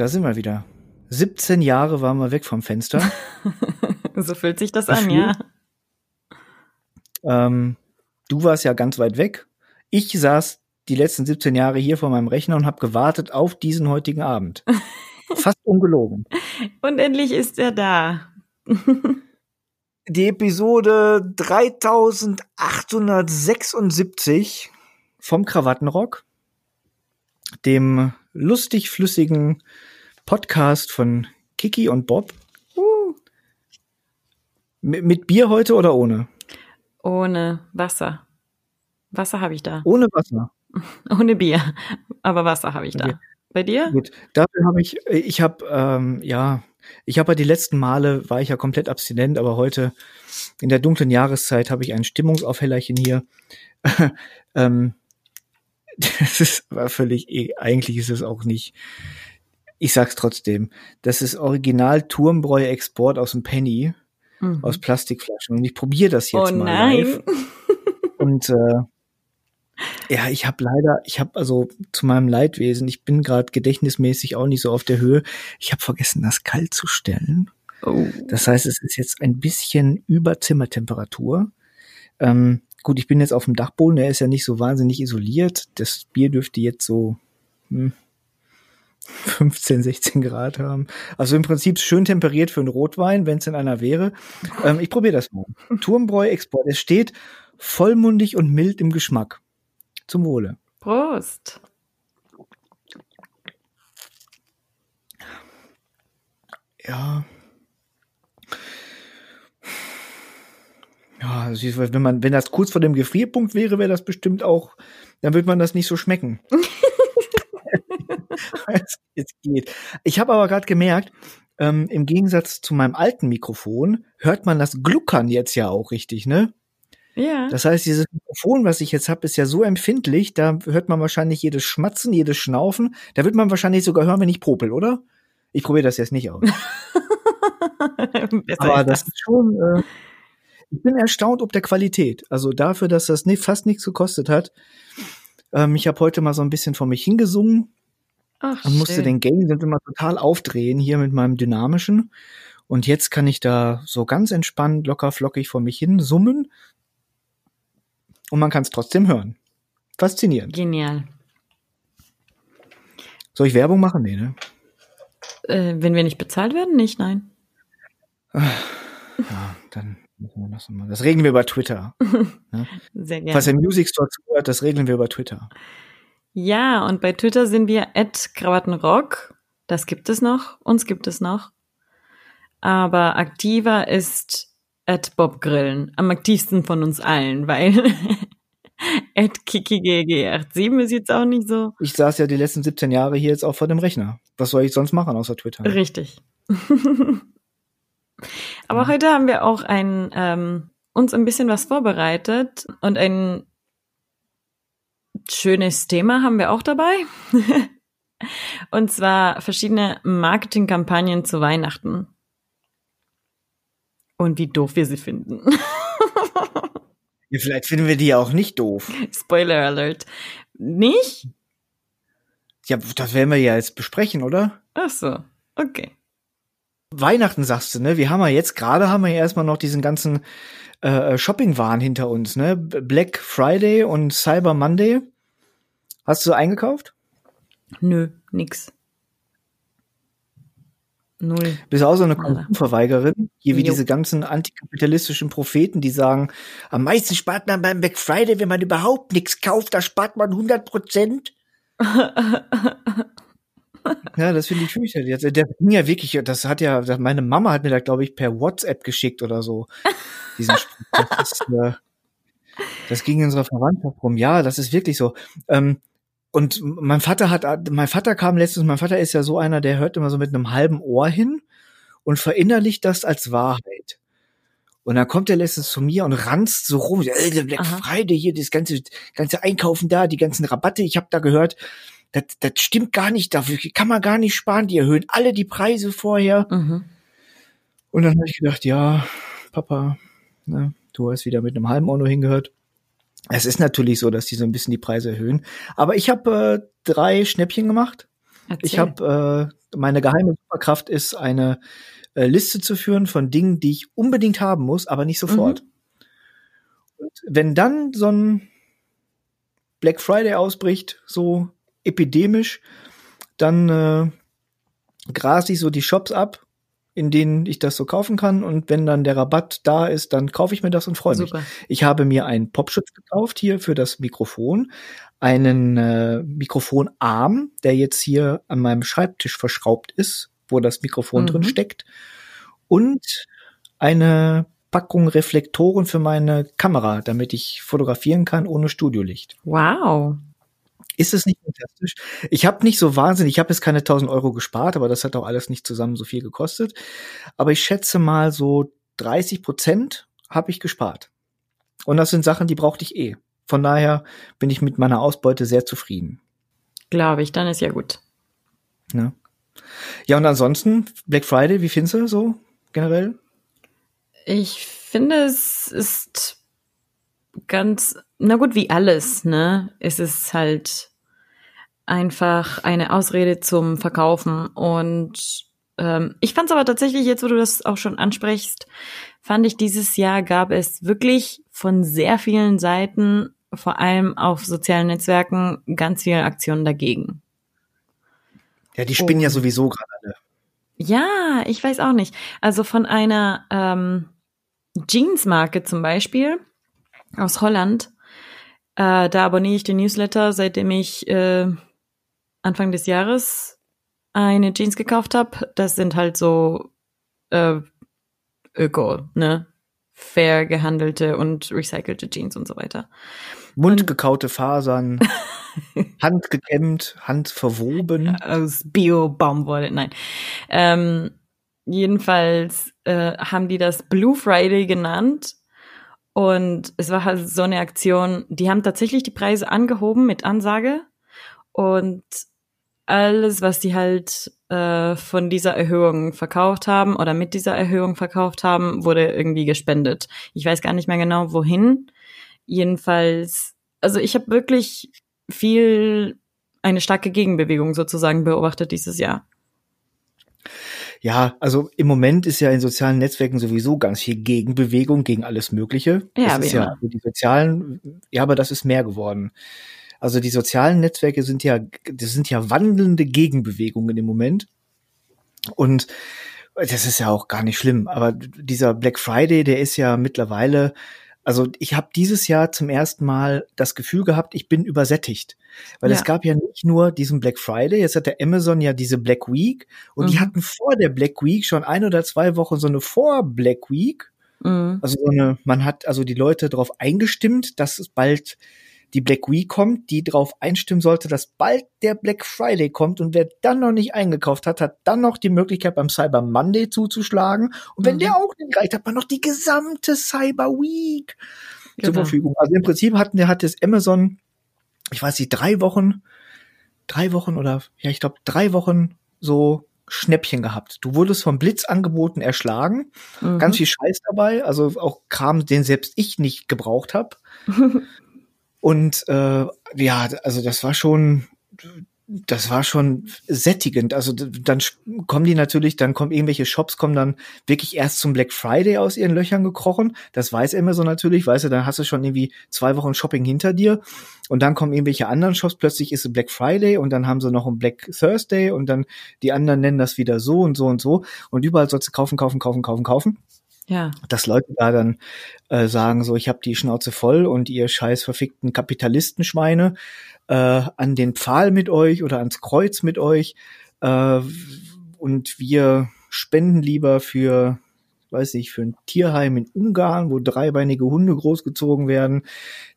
da sind wir wieder. 17 Jahre waren wir weg vom Fenster. so fühlt sich das an, ja. Ähm, du warst ja ganz weit weg. Ich saß die letzten 17 Jahre hier vor meinem Rechner und habe gewartet auf diesen heutigen Abend. Fast ungelogen. Und endlich ist er da. die Episode 3876 vom Krawattenrock, dem lustig flüssigen Podcast von Kiki und Bob. Uh. Mit, Bier heute oder ohne? Ohne Wasser. Wasser habe ich da. Ohne Wasser. Ohne Bier, aber Wasser habe ich okay. da. Bei dir? Gut, dafür habe ich, ich habe, ähm, ja, ich habe ja die letzten Male war ich ja komplett abstinent, aber heute in der dunklen Jahreszeit habe ich ein Stimmungsaufhellerchen hier. ähm, das ist, war völlig, eh, eigentlich ist es auch nicht. Ich sag's trotzdem. Das ist Original Turmbräu Export aus dem Penny. Mhm. Aus Plastikflaschen. Und ich probiere das jetzt oh, mal nein. live. Und äh, ja, ich habe leider, ich habe also zu meinem Leidwesen, ich bin gerade gedächtnismäßig auch nicht so auf der Höhe. Ich habe vergessen, das kalt zu stellen. Oh. Das heißt, es ist jetzt ein bisschen über Zimmertemperatur. Ähm, gut, ich bin jetzt auf dem Dachboden, der ist ja nicht so wahnsinnig isoliert. Das Bier dürfte jetzt so hm, 15, 16 Grad haben. Also im Prinzip schön temperiert für einen Rotwein, wenn es in einer wäre. Ähm, ich probiere das mal. Turmbräu Export. Es steht vollmundig und mild im Geschmack. Zum Wohle. Prost. Ja. Ja, also wenn man, wenn das kurz vor dem Gefrierpunkt wäre, wäre das bestimmt auch, dann würde man das nicht so schmecken. es geht. Ich habe aber gerade gemerkt, ähm, im Gegensatz zu meinem alten Mikrofon hört man das Gluckern jetzt ja auch richtig, ne? Ja. Das heißt, dieses Mikrofon, was ich jetzt habe, ist ja so empfindlich, da hört man wahrscheinlich jedes Schmatzen, jedes Schnaufen. Da wird man wahrscheinlich sogar hören, wenn ich popel, oder? Ich probiere das jetzt nicht aus. Aber das ist schon. Äh, ich bin erstaunt ob der Qualität. Also dafür, dass das fast nichts gekostet hat. Ähm, ich habe heute mal so ein bisschen vor mich hingesungen Ach, und musste schön. den Gain immer total aufdrehen hier mit meinem dynamischen. Und jetzt kann ich da so ganz entspannt, locker, flockig vor mich hin summen und man kann es trotzdem hören. Faszinierend. Genial. Soll ich Werbung machen? Nee, ne? Äh, wenn wir nicht bezahlt werden, nicht, nein. Ja, dann müssen wir das nochmal. Das regeln wir über Twitter. ne? Sehr gerne. Falls der Music Store zuhört, das regeln wir über Twitter. Ja, und bei Twitter sind wir at Krawattenrock. Das gibt es noch, uns gibt es noch. Aber aktiver ist at Bob Grillen. Am aktivsten von uns allen, weil at KikiGG87 ist jetzt auch nicht so. Ich saß ja die letzten 17 Jahre hier jetzt auch vor dem Rechner. Was soll ich sonst machen außer Twitter? Richtig. Aber heute haben wir auch ein, ähm, uns ein bisschen was vorbereitet und ein schönes Thema haben wir auch dabei. und zwar verschiedene Marketingkampagnen zu Weihnachten. Und wie doof wir sie finden. Ja, vielleicht finden wir die ja auch nicht doof. Spoiler Alert. Nicht? Ja, das werden wir ja jetzt besprechen, oder? Ach so, okay. Weihnachten sagst du, ne? Wir haben ja jetzt gerade haben wir ja erstmal noch diesen ganzen äh, Shopping-Wahn hinter uns, ne? Black Friday und Cyber Monday. Hast du eingekauft? Nö, nix. Null. Bist auch so eine Nada. Konsumverweigerin? Hier wie Jo. diese ganzen antikapitalistischen Propheten, die sagen, am meisten spart man beim Black Friday, wenn man überhaupt nichts kauft, da spart man 100 Prozent. Ja, das finde ich fürchterlich. Also, Der ging ja wirklich, das hat ja, meine Mama hat mir da, glaube ich, per WhatsApp geschickt oder so. Diesen Spruch. Das, ist, äh, das ging in unserer Verwandtschaft rum. Ja, das ist wirklich so. Ähm, und mein Vater hat, mein Vater kam letztens, mein Vater ist ja so einer, der hört immer so mit einem halben Ohr hin und verinnerlicht das als Wahrheit. Und dann kommt er letztens zu mir und ranzt so rum, äh, der Black Aha. Friday hier, das ganze, ganze Einkaufen da, die ganzen Rabatte, ich habe da gehört, das, das stimmt gar nicht, dafür kann man gar nicht sparen, die erhöhen alle die Preise vorher. Mhm. Und dann habe ich gedacht, ja, Papa, ne, du hast wieder mit einem halben Ohr nur hingehört. Es ist natürlich so, dass die so ein bisschen die Preise erhöhen. Aber ich habe äh, drei Schnäppchen gemacht. Erzähl. Ich habe äh, Meine geheime Superkraft ist, eine äh, Liste zu führen von Dingen, die ich unbedingt haben muss, aber nicht sofort. Mhm. Und wenn dann so ein Black Friday ausbricht, so epidemisch, dann äh, grase ich so die Shops ab, in denen ich das so kaufen kann. Und wenn dann der Rabatt da ist, dann kaufe ich mir das und freue mich. Ich habe mir einen Popschutz gekauft hier für das Mikrofon, einen äh, Mikrofonarm, der jetzt hier an meinem Schreibtisch verschraubt ist, wo das Mikrofon mhm. drin steckt, und eine Packung Reflektoren für meine Kamera, damit ich fotografieren kann ohne Studiolicht. Wow. Ist es nicht fantastisch? Ich habe nicht so wahnsinnig, ich habe jetzt keine 1000 Euro gespart, aber das hat auch alles nicht zusammen so viel gekostet. Aber ich schätze mal so 30 Prozent habe ich gespart. Und das sind Sachen, die brauchte ich eh. Von daher bin ich mit meiner Ausbeute sehr zufrieden. Glaube ich, dann ist ja gut. Ja. ja, und ansonsten, Black Friday, wie findest du so generell? Ich finde, es ist ganz, na gut, wie alles, ne? Es ist halt einfach eine Ausrede zum Verkaufen. Und ähm, ich fand es aber tatsächlich, jetzt wo du das auch schon ansprichst, fand ich dieses Jahr gab es wirklich von sehr vielen Seiten, vor allem auf sozialen Netzwerken, ganz viele Aktionen dagegen. Ja, die spinnen oh. ja sowieso gerade alle. Ja, ich weiß auch nicht. Also von einer ähm, Jeans-Marke zum Beispiel aus Holland, äh, da abonniere ich den Newsletter, seitdem ich äh, Anfang des Jahres eine Jeans gekauft habe. Das sind halt so äh, Öko, ne? Fair gehandelte und recycelte Jeans und so weiter. Mundgekaute Fasern, handgekämmt, handverwoben. Aus Bio-Baumwolle, nein. Ähm, jedenfalls äh, haben die das Blue Friday genannt. Und es war halt so eine Aktion, die haben tatsächlich die Preise angehoben mit Ansage. Und alles, was die halt äh, von dieser Erhöhung verkauft haben oder mit dieser Erhöhung verkauft haben, wurde irgendwie gespendet. Ich weiß gar nicht mehr genau wohin. Jedenfalls, also ich habe wirklich viel eine starke Gegenbewegung sozusagen beobachtet dieses Jahr. Ja, also im Moment ist ja in sozialen Netzwerken sowieso ganz viel Gegenbewegung gegen alles Mögliche. Ja, das ist ja die sozialen, ja, aber das ist mehr geworden. Also die sozialen Netzwerke sind ja, das sind ja wandelnde Gegenbewegungen im Moment. Und das ist ja auch gar nicht schlimm. Aber dieser Black Friday, der ist ja mittlerweile, also ich habe dieses Jahr zum ersten Mal das Gefühl gehabt, ich bin übersättigt. Weil ja. es gab ja nicht nur diesen Black Friday, jetzt hat der Amazon ja diese Black Week und mhm. die hatten vor der Black Week schon ein oder zwei Wochen so eine Vor-Black Week. Mhm. Also so eine, man hat also die Leute darauf eingestimmt, dass es bald die Black Week kommt, die darauf einstimmen sollte, dass bald der Black Friday kommt und wer dann noch nicht eingekauft hat, hat dann noch die Möglichkeit beim Cyber Monday zuzuschlagen und wenn mhm. der auch nicht reicht, hat man noch die gesamte Cyber Week genau. zur Verfügung. Also im Prinzip hatten der hat das Amazon, ich weiß nicht, drei Wochen, drei Wochen oder ja, ich glaube drei Wochen so Schnäppchen gehabt. Du wurdest vom Blitz angeboten erschlagen, mhm. ganz viel Scheiß dabei, also auch Kram, den selbst ich nicht gebraucht habe. Und äh, ja, also das war schon, das war schon sättigend. Also dann kommen die natürlich, dann kommen irgendwelche Shops, kommen dann wirklich erst zum Black Friday aus ihren Löchern gekrochen. Das weiß Amazon natürlich, weißt du, dann hast du schon irgendwie zwei Wochen Shopping hinter dir. Und dann kommen irgendwelche anderen Shops, plötzlich ist es Black Friday und dann haben sie noch ein Black Thursday und dann die anderen nennen das wieder so und so und so. Und überall sollst du kaufen, kaufen, kaufen, kaufen, kaufen. Ja. Dass Leute da dann äh, sagen, so, ich habe die Schnauze voll und ihr scheiß verfickten Kapitalistenschweine äh, an den Pfahl mit euch oder ans Kreuz mit euch äh, und wir spenden lieber für, weiß ich, für ein Tierheim in Ungarn, wo dreibeinige Hunde großgezogen werden.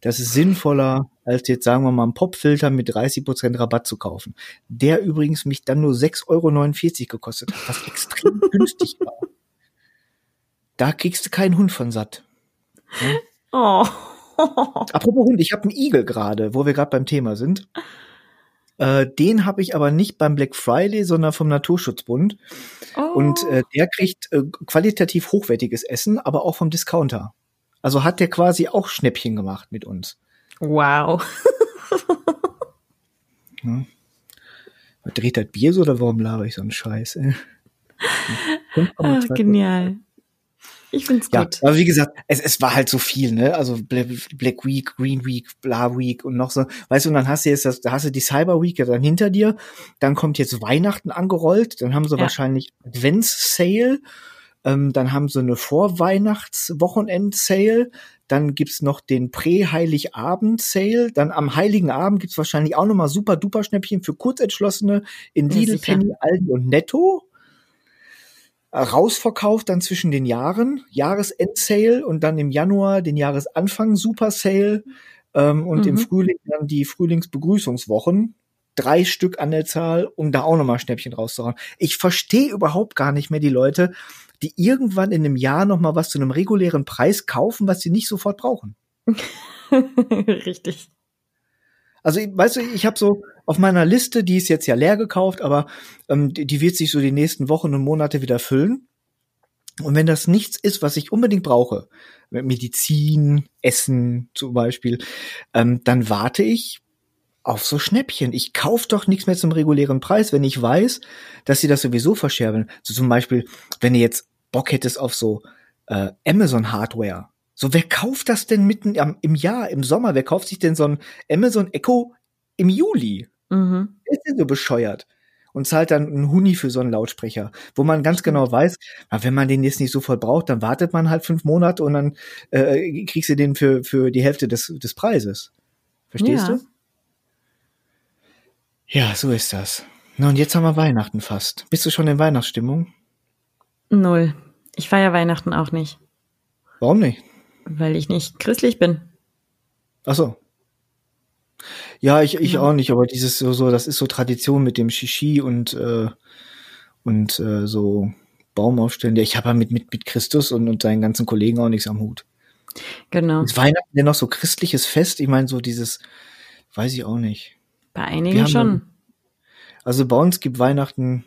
Das ist sinnvoller, als jetzt sagen wir mal einen Popfilter mit 30% Rabatt zu kaufen. Der übrigens mich dann nur 6,49 Euro gekostet hat, was extrem günstig war. Da kriegst du keinen Hund von satt. Ja? Oh. Apropos Hund, ich habe einen Igel gerade, wo wir gerade beim Thema sind. Äh, den habe ich aber nicht beim Black Friday, sondern vom Naturschutzbund. Oh. Und äh, der kriegt äh, qualitativ hochwertiges Essen, aber auch vom Discounter. Also hat der quasi auch Schnäppchen gemacht mit uns. Wow. ja. Dreht das Bier so oder warum laber ich so einen Scheiß? Ey? Ach, genial. Ich find's Ja, gut. aber wie gesagt, es, es war halt so viel, ne? Also Black, Week, Green Week, Bla Week und noch so. Weißt du, und dann hast du jetzt das, da hast du die Cyber Week ja dann hinter dir. Dann kommt jetzt Weihnachten angerollt. Dann haben sie Ja. wahrscheinlich Advents Sale. Ähm, dann haben sie eine Vorweihnachts-Wochenend-Sale. Dann gibt's noch den Prä-Heiligabend-Sale. Dann am Heiligen Abend gibt's wahrscheinlich auch nochmal super duper Schnäppchen für Kurzentschlossene in Ja, Lidl, sicher. Penny, Aldi und Netto. Rausverkauft dann zwischen den Jahren, Jahresend-Sale und dann im Januar den Jahresanfang Super Sale ähm, und im Mhm. Frühling dann die Frühlingsbegrüßungswochen. Drei Stück an der Zahl, um da auch nochmal Schnäppchen rauszuhauen. Ich verstehe überhaupt gar nicht mehr die Leute, die irgendwann in einem Jahr nochmal was zu einem regulären Preis kaufen, was sie nicht sofort brauchen. Richtig. Also, weißt du, ich habe so auf meiner Liste, die ist jetzt ja leer gekauft, aber ähm, die, die wird sich so die nächsten Wochen und Monate wieder füllen. Und wenn das nichts ist, was ich unbedingt brauche, Medizin, Essen zum Beispiel, ähm, dann warte ich auf so Schnäppchen. Ich kauf doch nichts mehr zum regulären Preis, wenn ich weiß, dass sie das sowieso verscherbeln. So zum Beispiel, wenn du jetzt Bock hättest auf so äh, Amazon Hardware. So, wer kauft das denn mitten im Jahr, im Sommer? Wer kauft sich denn so ein Amazon Echo im Juli? Mhm. Ist denn so bescheuert? Und zahlt dann einen Huni für so einen Lautsprecher, wo man ganz genau weiß, wenn man den jetzt nicht sofort braucht, dann wartet man halt fünf Monate und dann äh, kriegst du den für, für die Hälfte des, des Preises. Verstehst Ja. du? Ja, so ist das. Na, und jetzt haben wir Weihnachten fast. Bist du schon in Weihnachtsstimmung? Null. Ich feiere Weihnachten auch nicht, Warum nicht? weil ich nicht christlich bin. Ach so. Ja, ich, ich Ja. auch nicht, aber dieses so, so, das ist so Tradition mit dem Shishi und, äh, und äh, so Baum aufstellen. Ich habe ja mit, mit, mit Christus und, und seinen ganzen Kollegen auch nichts am Hut. Genau. Ist Weihnachten denn noch so christliches Fest? Ich meine, so dieses, weiß ich auch nicht. Bei einigen schon. Also bei uns gibt Weihnachten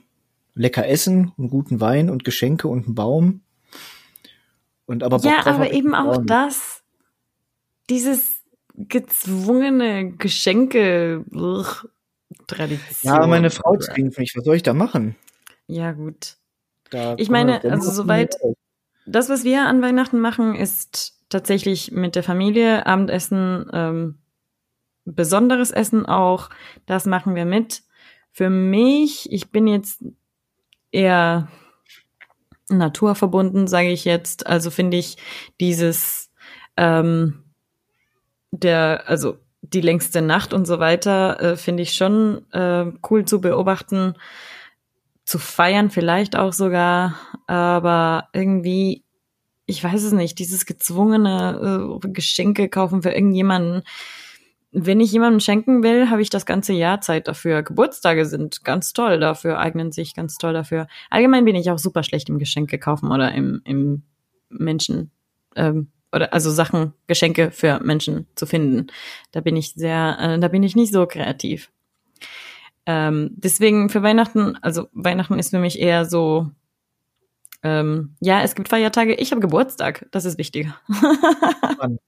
lecker Essen, einen guten Wein und Geschenke und einen Baum. Und aber Bock Ja, aber eben auch das. Dieses gezwungene Geschenke. Ugh, Tradition. Ja, meine Frau zwingt mich. Was soll ich da machen? Ja, gut. Da Ich meine, also soweit-. Das, was wir an Weihnachten machen, ist tatsächlich mit der Familie Abendessen, ähm, besonderes Essen auch. Das machen wir mit. Für mich, ich bin jetzt eher naturverbunden, sage ich jetzt. Also finde ich dieses ähm, der, also die längste Nacht und so weiter, äh, finde ich schon äh, cool zu beobachten, zu feiern vielleicht auch sogar, aber irgendwie, ich weiß es nicht, dieses gezwungene äh, Geschenke kaufen für irgendjemanden. Wenn ich jemandem schenken will, habe ich das ganze Jahr Zeit dafür. Geburtstage sind ganz toll dafür, eignen sich ganz toll dafür. Allgemein bin ich auch super schlecht im Geschenke kaufen oder im, im Menschen, ähm, oder also Sachen, Geschenke für Menschen zu finden. Da bin ich sehr, äh, da bin ich nicht so kreativ. Ähm, deswegen für Weihnachten, also Weihnachten ist für mich eher so, ähm, ja, es gibt Feiertage, ich habe Geburtstag, das ist wichtiger.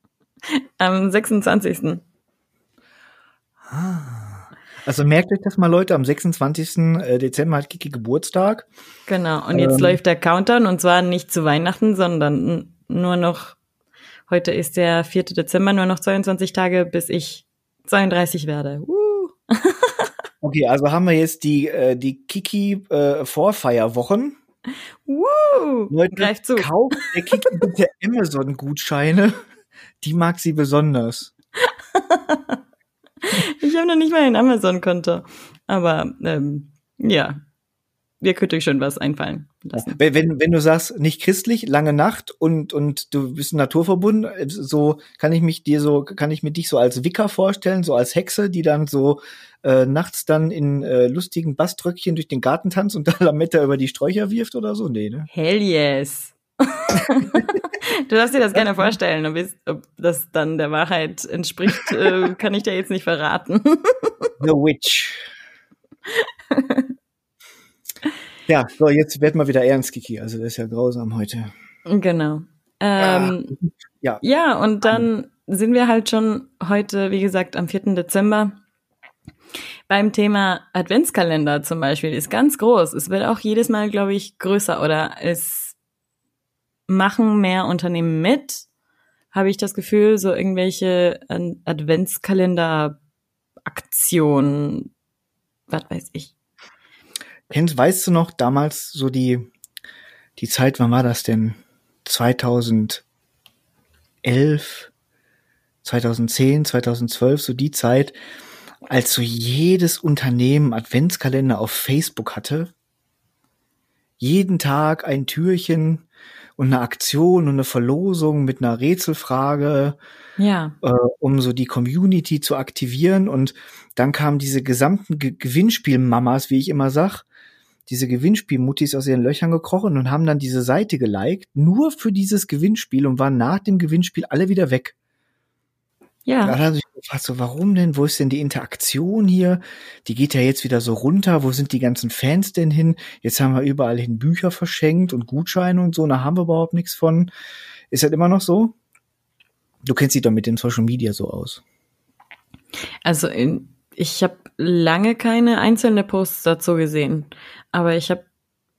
Am 26. Also merkt euch das mal, Leute, am 26. äh, Dezember hat Kiki Geburtstag. Genau, und jetzt Ähm. läuft der Countdown und zwar nicht zu Weihnachten, sondern nur noch, heute ist der 4. Dezember, nur noch 22 Tage, bis ich 32 werde. Uh. Okay, also haben wir jetzt die, äh, die Kiki äh, Vorfeierwochen. Leute, Greift zu. kauft der Kiki bitte Amazon-Gutscheine. Die mag sie besonders. Ich habe noch nicht mal ein Amazon-Konto. Aber ähm, ja, ihr könnt euch schon was einfallen lassen. Wenn, wenn, wenn du sagst, nicht christlich, lange Nacht und, und du bist naturverbunden, äh, so kann ich mich dir so, kann ich mir dich so als Wicker vorstellen, so als Hexe, die dann so äh, nachts dann in äh, lustigen Baströckchen durch den Garten tanzt und da Lametta über die Sträucher wirft oder so? Nee, ne? Hell yes. du darfst dir das gerne vorstellen. Ob, es- ob das dann der Wahrheit entspricht, äh, kann ich dir jetzt nicht verraten. The Witch. ja, so, jetzt wird mal wieder ernst, Kiki. Also, das ist ja grausam heute. genau. Ähm, ja. ja, und dann sind wir halt schon heute, wie gesagt, am 4. Dezember. Beim Thema Adventskalender zum Beispiel ist ganz groß. Es wird auch jedes Mal, glaube ich, größer oder es machen mehr Unternehmen mit, habe ich das Gefühl, so irgendwelche Adventskalender-Aktionen, was weiß ich. Kennst, weißt du noch damals so die, die Zeit, wann war das denn? 2011, 2010, 2012, so die Zeit, als so jedes Unternehmen Adventskalender auf Facebook hatte. Jeden Tag ein Türchen und eine Aktion und eine Verlosung mit einer Rätselfrage, ja. äh, um so die Community zu aktivieren. Und dann kamen diese gesamten Ge Gewinnspielmamas, wie ich immer sag, diese Gewinnspielmuttis aus ihren Löchern gekrochen und haben dann diese Seite geliked, nur für dieses Gewinnspiel und waren nach dem Gewinnspiel alle wieder weg. Ja. Da hat sich gefragt, so, warum denn? Wo ist denn die Interaktion hier? Die geht ja jetzt wieder so runter. Wo sind die ganzen Fans denn hin? Jetzt haben wir überall hin Bücher verschenkt und Gutscheine und so. Da haben wir überhaupt nichts von. Ist das immer noch so? Du kennst dich doch mit dem Social Media so aus. Also ich habe lange keine einzelne Posts dazu gesehen, aber ich habe,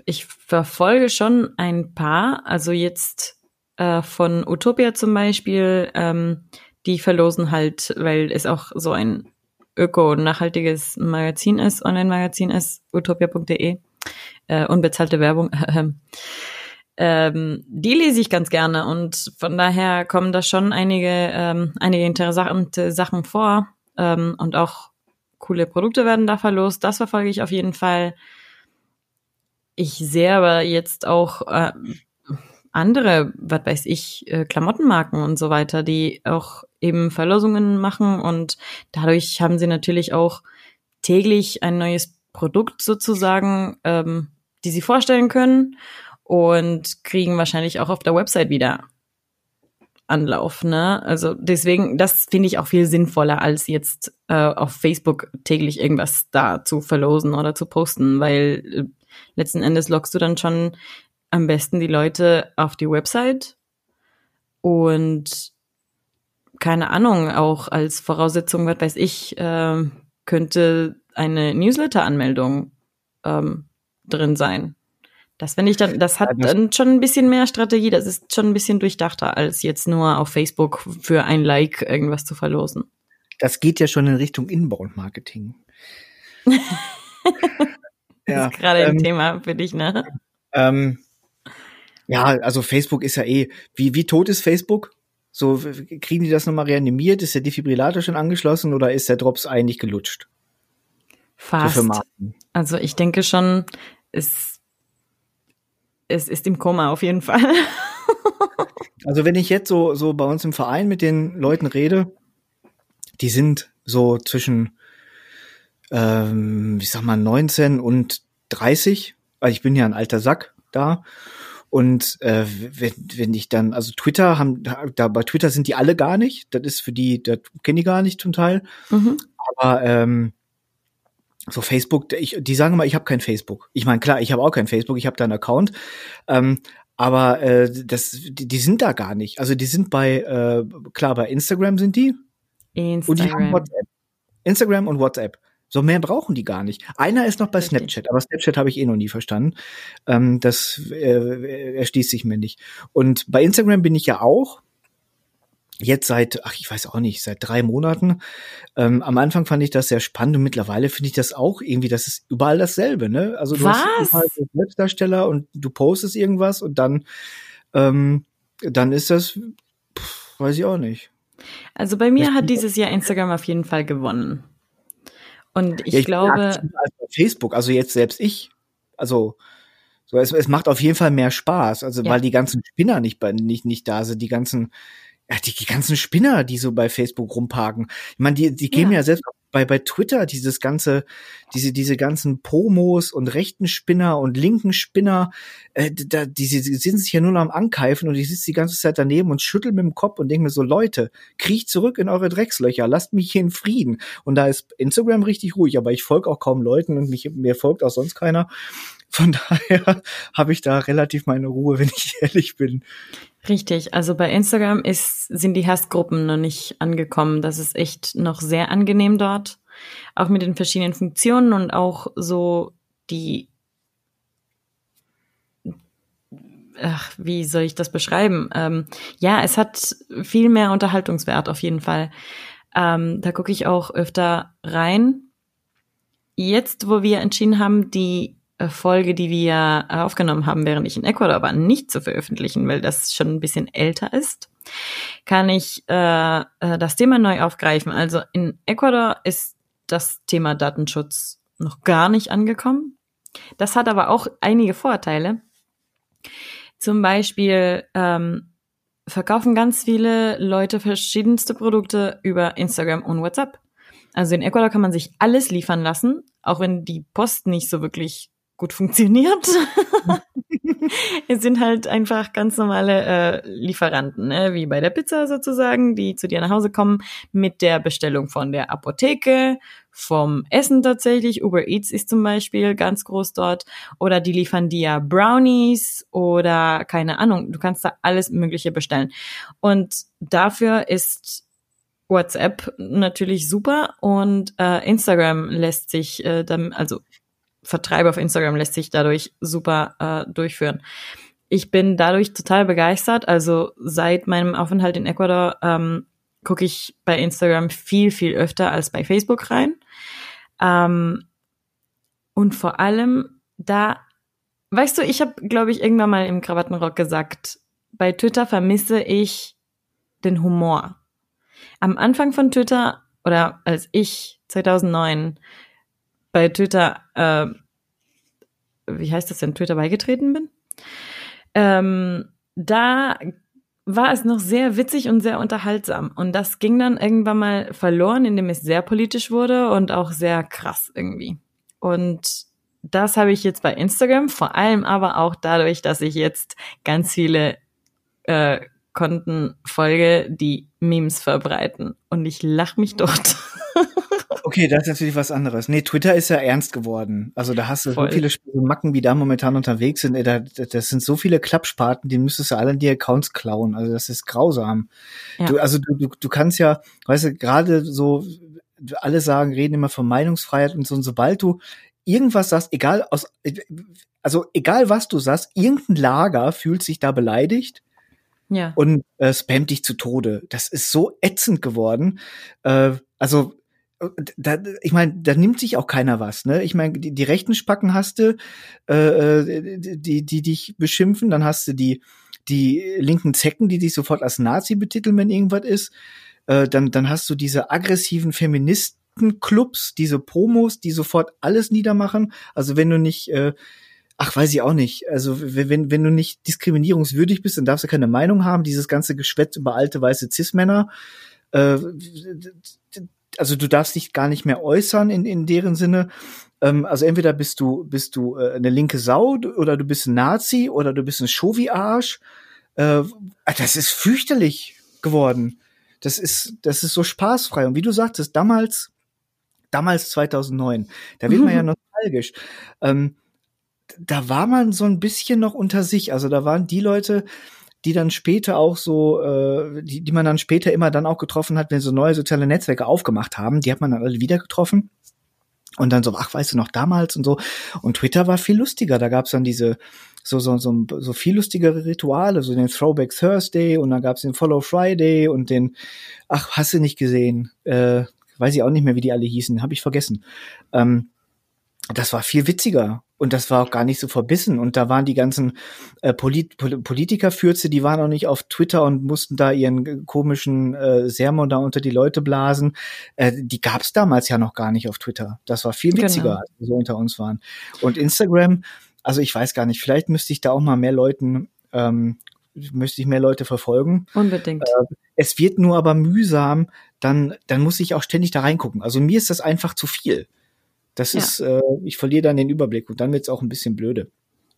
ich verfolge schon ein paar. Also jetzt äh, von Utopia zum Beispiel. Ähm, die verlosen halt, weil es auch so ein öko-nachhaltiges Magazin ist, Online-Magazin ist, utopia.de, äh, unbezahlte Werbung. ähm, die lese ich ganz gerne und von daher kommen da schon einige, ähm, einige interessante Sachen vor ähm, und auch coole Produkte werden da verlost. Das verfolge ich auf jeden Fall. Ich sehe aber jetzt auch äh, andere, was weiß ich, äh, Klamottenmarken und so weiter, die auch eben Verlosungen machen und dadurch haben sie natürlich auch täglich ein neues Produkt sozusagen, ähm, die sie vorstellen können und kriegen wahrscheinlich auch auf der Website wieder Anlauf, ne? Also deswegen, das finde ich auch viel sinnvoller, als jetzt äh, auf Facebook täglich irgendwas da zu verlosen oder zu posten, weil äh, letzten Endes lockst du dann schon am besten die Leute auf die Website und keine Ahnung, auch als Voraussetzung, was weiß ich, äh, könnte eine Newsletter-Anmeldung ähm, drin sein. Das finde ich dann, das hat dann schon ein bisschen mehr Strategie, das ist schon ein bisschen durchdachter, als jetzt nur auf Facebook für ein Like irgendwas zu verlosen. Das geht ja schon in Richtung Inbound-Marketing. ja, ist gerade ähm, ein Thema für dich, ne? Ähm, ja, also Facebook ist ja eh, wie, wie tot ist Facebook? So, kriegen die das nochmal reanimiert? Ist der Defibrillator schon angeschlossen oder ist der Drops eigentlich gelutscht? Fast. So also ich denke schon, es, es ist im Koma auf jeden Fall. also wenn ich jetzt so, so bei uns im Verein mit den Leuten rede, die sind so zwischen, ähm, ich sag mal, 19 und 30, weil ich bin ja ein alter Sack da. Und äh, wenn, wenn ich dann, also Twitter haben, da bei Twitter sind die alle gar nicht. Das ist für die, das kenne die gar nicht zum Teil. Mhm. Aber ähm, so Facebook, ich, die sagen immer, ich habe kein Facebook. Ich meine, klar, ich habe auch kein Facebook, ich habe da einen Account. Ähm, aber äh, das, die, die sind da gar nicht. Also die sind bei, äh, klar, bei Instagram sind die. Instagram. Und die haben WhatsApp. Instagram und WhatsApp. So mehr brauchen die gar nicht. Einer ist noch bei. Snapchat, aber Snapchat habe ich eh noch nie verstanden. Ähm, das äh, erschließt sich mir nicht. Und bei Instagram bin ich ja auch. Jetzt seit, ach, ich weiß auch nicht, seit drei Monaten. Ähm, am Anfang fand ich das sehr spannend und mittlerweile finde ich das auch irgendwie, das ist überall dasselbe, ne? Also du Was? hast überall Webdarsteller und du postest irgendwas und dann, ähm, dann ist das, pff, weiß ich auch nicht. Also bei mir hat dieses Jahr Instagram auf jeden Fall gewonnen. Und ich, ja, ich glaube. Facebook, also jetzt selbst ich, also so, es, es macht auf jeden Fall mehr Spaß, also ja. weil die ganzen Spinner nicht, bei, nicht, nicht da sind, die ganzen, ja, die, ganzen Spinner, die so bei Facebook rumparken. Ich meine, die, die geben ja, ja selbst bei, bei Twitter dieses ganze, diese, diese ganzen Promos und rechten Spinner und linken Spinner, äh, da, die, die sind sich ja nur noch am Ankeifen und ich sitze die ganze Zeit daneben und schüttel mit dem Kopf und denke mir so, Leute, kriecht zurück in eure Dreckslöcher, lasst mich hier in Frieden. Und da ist Instagram richtig ruhig, aber ich folge auch kaum Leuten und mich, mir folgt auch sonst keiner. Von daher habe ich da relativ meine Ruhe, wenn ich ehrlich bin. Richtig, also bei Instagram ist, sind die Hassgruppen noch nicht angekommen. Das ist echt noch sehr angenehm dort. auch mit den verschiedenen Funktionen und auch so die, ach, wie soll ich das beschreiben? Ähm, ja, es hat viel mehr Unterhaltungswert auf jeden Fall. Ähm, da gucke ich auch öfter rein. Jetzt, wo wir entschieden haben, die Folge, die wir aufgenommen haben, während ich in Ecuador war, nicht zu veröffentlichen, weil das schon ein bisschen älter ist, kann ich äh, äh, das Thema neu aufgreifen. Also in Ecuador ist das Thema Datenschutz noch gar nicht angekommen. Das hat aber auch einige Vorteile. Zum Beispiel ähm, verkaufen ganz viele Leute verschiedenste Produkte über Instagram und WhatsApp. Also in Ecuador kann man sich alles liefern lassen, auch wenn die Post nicht so wirklich gut funktioniert. es sind halt einfach ganz normale äh, Lieferanten, ne? wie bei der Pizza sozusagen, die zu dir nach Hause kommen mit der Bestellung von der Apotheke, vom Essen tatsächlich. Uber Eats ist zum Beispiel ganz groß dort. Oder die liefern dir Brownies oder keine Ahnung. Du kannst da alles Mögliche bestellen. Und dafür ist WhatsApp natürlich super und äh, Instagram lässt sich äh, dann, also Vertreib auf Instagram lässt sich dadurch super äh, durchführen. Ich bin dadurch total begeistert. Also seit meinem Aufenthalt in Ecuador ähm, gucke ich bei Instagram viel, viel öfter als bei Facebook rein. Ähm, und vor allem da, weißt du, ich habe, glaube ich, irgendwann mal im Krawattenrock gesagt, bei Twitter vermisse ich den Humor. Am Anfang von Twitter oder als ich 2009 bei Twitter, äh, wie heißt das denn, Twitter beigetreten bin, ähm, da war es noch sehr witzig und sehr unterhaltsam. Und das ging dann irgendwann mal verloren, indem es sehr politisch wurde und auch sehr krass irgendwie. Und das habe ich jetzt bei Instagram, vor allem aber auch dadurch, dass ich jetzt ganz viele äh, Konten folge, die Memes verbreiten. Und ich lach mich dort. Okay, das ist natürlich was anderes. Nee, Twitter ist ja ernst geworden. Also da hast du Voll. so viele Macken, wie da momentan unterwegs sind. Da, das sind so viele Klappspaten, die müsstest du alle in die Accounts klauen. Also das ist grausam. Ja. Du, also du, du, du kannst ja, weißt du, gerade so, alle sagen, reden immer von Meinungsfreiheit und so. Und sobald du irgendwas sagst, egal aus, also egal was du sagst, irgendein Lager fühlt sich da beleidigt. Ja. Und äh, spammt dich zu Tode. Das ist so ätzend geworden. Äh, also da, ich meine, da nimmt sich auch keiner was, ne? Ich meine, die, die rechten Spacken hast du, äh, äh, die, die dich beschimpfen, dann hast du die, die linken Zecken, die dich sofort als Nazi betiteln, wenn irgendwas ist. Äh, dann, dann hast du diese aggressiven Feministenclubs, diese Promos, die sofort alles niedermachen. Also wenn du nicht, äh, ach, weiß ich auch nicht. Also wenn, wenn du nicht diskriminierungswürdig bist, dann darfst du keine Meinung haben. Dieses ganze Geschwätz über alte weiße Cis-Männer. Äh, also du darfst dich gar nicht mehr äußern in, in deren Sinne. Ähm, also entweder bist du, bist du äh, eine linke Sau oder du bist ein Nazi oder du bist ein Chauvi-Arsch. Äh, das ist fürchterlich geworden. Das ist, das ist so spaßfrei. Und wie du sagtest, damals, damals 2009, da wird man ja nostalgisch. Ähm, da war man so ein bisschen noch unter sich. Also da waren die Leute, die dann später auch so, äh, die, die man dann später immer dann auch getroffen hat, wenn so neue soziale Netzwerke aufgemacht haben, die hat man dann alle wieder getroffen. Und dann so, ach, weißt du noch damals und so. Und Twitter war viel lustiger. Da gab's dann diese so, so, so, so viel lustigere Rituale, so den Throwback Thursday und dann gab's den Follow Friday und den, ach, hast du nicht gesehen? Äh, weiß ich auch nicht mehr, wie die alle hießen, habe ich vergessen. Ähm, das war viel witziger und das war auch gar nicht so verbissen. Und da waren die ganzen äh, Polit Politikerfürze, die waren auch nicht auf Twitter und mussten da ihren komischen äh, Sermon da unter die Leute blasen. Äh, die gab's damals ja noch gar nicht auf Twitter. Das war viel witziger, genau. als wir so unter uns waren. Und Instagram, also ich weiß gar nicht, vielleicht müsste ich da auch mal mehr Leuten ähm, müsste ich mehr Leute verfolgen. Unbedingt. Äh, es wird nur aber mühsam, dann, dann muss ich auch ständig da reingucken. Also mir ist das einfach zu viel. Das ja. ist, äh, ich verliere dann den Überblick und dann wird es auch ein bisschen blöde.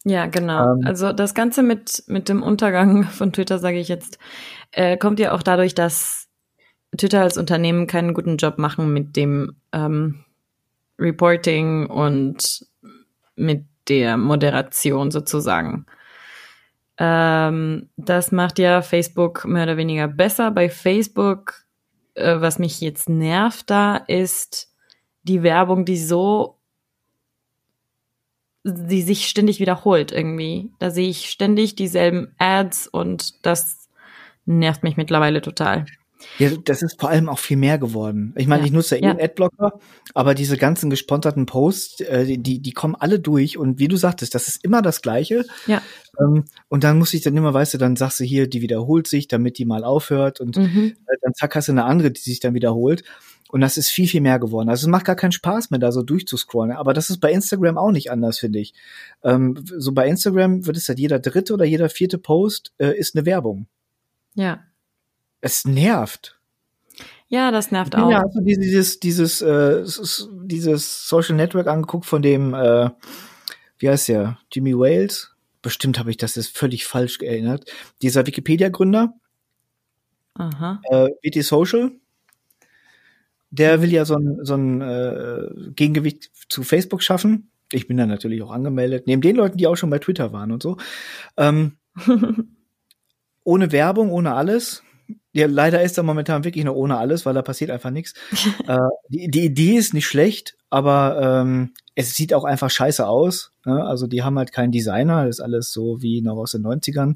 Ja, genau. Ähm, also das Ganze mit, mit dem Untergang von Twitter, sage ich jetzt, äh, kommt ja auch dadurch, dass Twitter als Unternehmen keinen guten Job machen mit dem ähm, Reporting und mit der Moderation sozusagen. Ähm, das macht ja Facebook mehr oder weniger besser. Bei Facebook, äh, was mich jetzt nervt da, ist, die Werbung, die so, die sich ständig wiederholt irgendwie. Da sehe ich ständig dieselben Ads und das nervt mich mittlerweile total. Ja, das ist vor allem auch viel mehr geworden. Ich meine, ja. ich nutze ja eh ja. einen Adblocker, aber diese ganzen gesponserten Posts, äh, die, die kommen alle durch und wie du sagtest, das ist immer das Gleiche. Ja. Ähm, und dann muss ich dann immer, weißt du, dann sagst du hier, die wiederholt sich, damit die mal aufhört und mhm. äh, dann zack hast du eine andere, die sich dann wiederholt. Und das ist viel, viel mehr geworden. Also es macht gar keinen Spaß mehr, da so durchzuscrollen. Aber das ist bei Instagram auch nicht anders, finde ich. Ähm, so bei Instagram wird es halt jeder dritte oder jeder vierte Post äh, ist eine Werbung. Ja es nervt. Ja, das nervt auch. Ja, du dieses, dieses, äh, dieses Social Network angeguckt von dem, äh, wie heißt der, Jimmy Wales? Bestimmt habe ich das jetzt völlig falsch erinnert. Dieser Wikipedia-Gründer. Aha. Äh, WT Social. Der will ja so ein, so ein äh, Gegengewicht zu Facebook schaffen. Ich bin da natürlich auch angemeldet. Neben den Leuten, die auch schon bei Twitter waren und so. Ähm, ohne Werbung, ohne alles ja, leider ist er momentan wirklich nur ohne alles, weil da passiert einfach nichts. äh, die, die Idee ist nicht schlecht, aber ähm, es sieht auch einfach scheiße aus. Ne? Also die haben halt keinen Designer, das ist alles so wie noch aus den 90ern.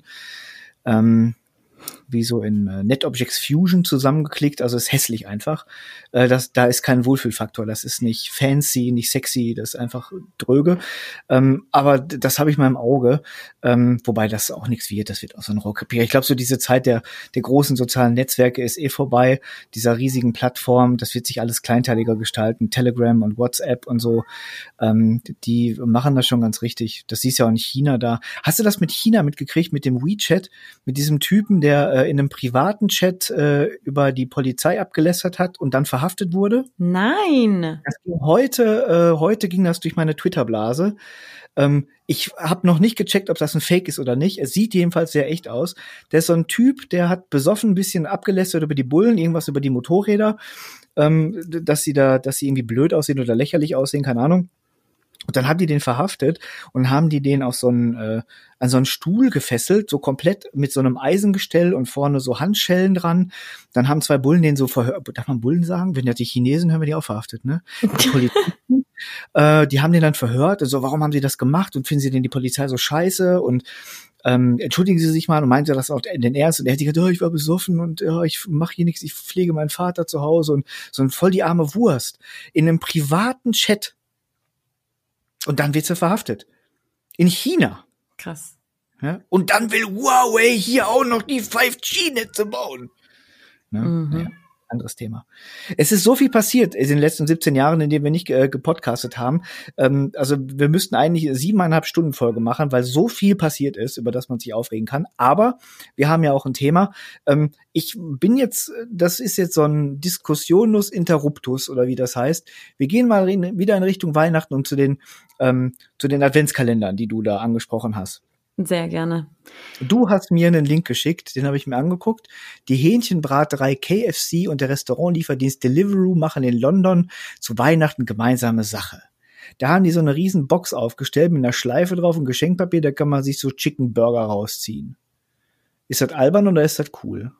Ähm, wie so in äh, NetObjects Fusion zusammengeklickt, also ist hässlich einfach. Äh, das, da ist kein Wohlfühlfaktor, das ist nicht fancy, nicht sexy, das ist einfach dröge. Ähm, aber das habe ich mal im Auge, ähm, wobei das auch nichts wird, das wird auch so ein Rohrkrepierer. Ich glaube, so diese Zeit der, der großen sozialen Netzwerke ist eh vorbei, dieser riesigen Plattform, das wird sich alles kleinteiliger gestalten, Telegram und WhatsApp und so, ähm, die machen das schon ganz richtig. Das siehst ja auch in China da. Hast du das mit China mitgekriegt, mit dem WeChat, mit diesem Typen, der äh, in einem privaten Chat äh, über die Polizei abgelästert hat und dann verhaftet wurde? Nein. heute, äh, heute ging das durch meine Twitter-Blase. Ähm, ich habe noch nicht gecheckt, ob das ein Fake ist oder nicht. Es sieht jedenfalls sehr echt aus. Der ist so ein Typ, der hat besoffen ein bisschen abgelästert über die Bullen, irgendwas über die Motorräder, ähm, dass sie da, dass sie irgendwie blöd aussehen oder lächerlich aussehen, keine Ahnung. Und dann haben die den verhaftet und haben die den auf so einen, äh, an so einen Stuhl gefesselt, so komplett mit so einem Eisengestell und vorne so Handschellen dran. Dann haben zwei Bullen den so verhört. Darf man Bullen sagen? Wenn ja die Chinesen, haben wir die auch verhaftet, ne? Die Polizisten, äh, die haben den dann verhört. Also, warum haben sie das gemacht? Und finden sie denn die Polizei so scheiße? Und ähm, entschuldigen Sie sich mal und meinte das auch in den Ernst und er hat gesagt, oh, ich war besoffen und ja, ich mache hier nichts, ich pflege meinen Vater zu Hause und so ein voll die arme Wurst in einem privaten Chat und dann wird sie verhaftet. In China. Krass. Ja? Und dann will Huawei hier auch noch die 5G-Netze bauen. Ne? Mhm. Ja anderes Thema. Es ist so viel passiert in den letzten 17 Jahren, in denen wir nicht äh, gepodcastet haben. Ähm, also wir müssten eigentlich siebeneinhalb Stunden Folge machen, weil so viel passiert ist, über das man sich aufregen kann. Aber wir haben ja auch ein Thema. Ähm, ich bin jetzt, das ist jetzt so ein Diskussionus interruptus oder wie das heißt. Wir gehen mal wieder in Richtung Weihnachten und zu den ähm, zu den Adventskalendern, die du da angesprochen hast. Sehr gerne. Du hast mir einen Link geschickt, den habe ich mir angeguckt. Die Hähnchenbraterei KFC und der Restaurantlieferdienst Deliveroo machen in London zu Weihnachten gemeinsame Sache. Da haben die so eine riesen Box aufgestellt mit einer Schleife drauf und Geschenkpapier, da kann man sich so Chicken Burger rausziehen. Ist das albern oder ist das cool?